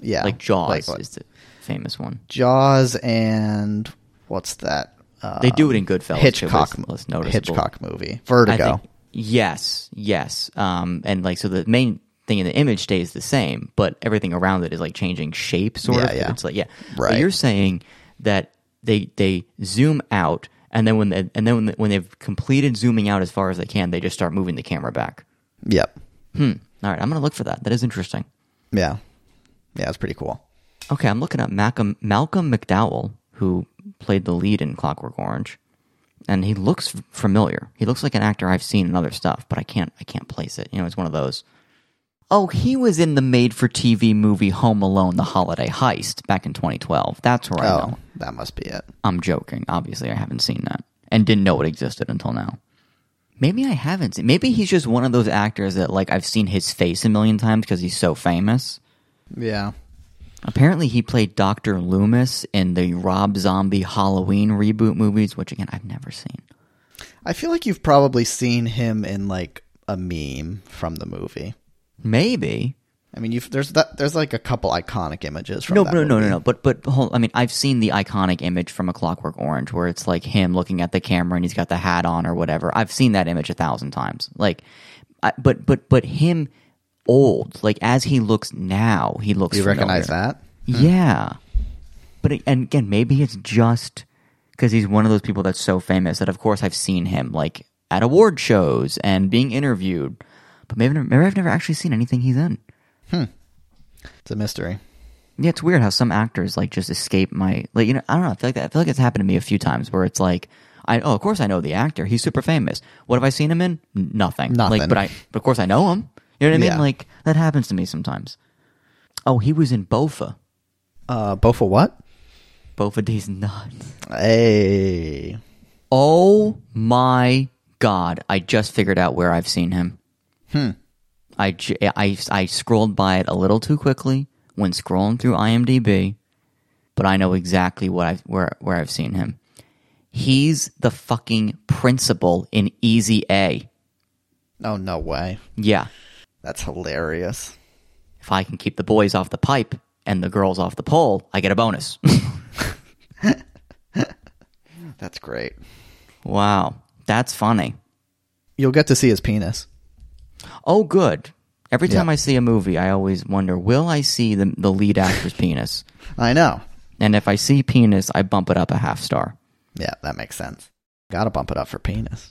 yeah, like Jaws, like what- is the famous one. Jaws and what's that? Uh, They do it in Goodfellas, too, Hitchcock, less. Hitchcock movie, I Vertigo. think- yes, yes. Um, and like so, the main thing in the image stays the same, but everything around it is like changing shape, sort Yeah, of. yeah. It's like yeah, Right. But you're saying that they they zoom out, and then when they, and then when, they, when they've completed zooming out as far as they can, they just start moving the camera back. Yep. Hmm. All right, I'm gonna look for that. That is interesting. Yeah. Yeah, it's pretty cool. Okay, I'm looking at Malcolm Malcolm McDowell, who played the lead in Clockwork Orange, and he looks familiar. He looks like an actor I've seen in other stuff, but I can't I can't place it. You know, it's one of those. Oh, he was in the made-for-TV movie Home Alone: The Holiday Heist back in 2012. That's where I Oh, know. that must be it. I'm joking. Obviously, I haven't seen that and didn't know it existed until now. Maybe I haven't. Seen, maybe he's just one of those actors that like I've seen his face a million times because he's so famous. Yeah. Apparently, he played Doctor Loomis in the Rob Zombie Halloween reboot movies, which again I've never seen. I feel like you've probably seen him in like a meme from the movie. Maybe. I mean, you've there's that there's like a couple iconic images from No, that no, no, no, movie. no. But but hold, I mean, I've seen the iconic image from A Clockwork Orange where it's like him looking at the camera and he's got the hat on or whatever. I've seen that image a thousand times. Like, I, but but but him old, like as he looks now, he looks. Do you recognize familiar. that? Hmm. Yeah, but it- and again, maybe it's just because he's one of those people that's so famous that, of course, I've seen him like at award shows and being interviewed. But maybe maybe I've never actually seen anything he's in. It's a mystery. Yeah, it's weird how some actors like just escape my like you know I don't know I feel like that, I feel like it's happened to me a few times where it's like I oh of course I know the actor he's super famous what have I seen him in nothing Nothing. like but I but of course I know him you know what I mean Yeah. like that happens to me sometimes oh he was in Bofa Uh, Bofa what? Bofa D's nuts Hey. oh my god I just figured out where I've seen him Hmm. I scrolled by it a little too quickly when scrolling through IMDb, but I know exactly what I've, where where I've seen him. He's the fucking principal in Easy A. Oh no way. Yeah, That's hilarious. if I can keep the boys off the pipe and the girls off the pole, I get a bonus. That's great. wow, that's funny. You'll get to see his penis. Oh, good. Every time Yeah. I see a movie, I always wonder, will I see the the lead actor's penis? I know. And if I see penis, I bump it up a half star. Yeah, that makes sense. Gotta bump it up for penis.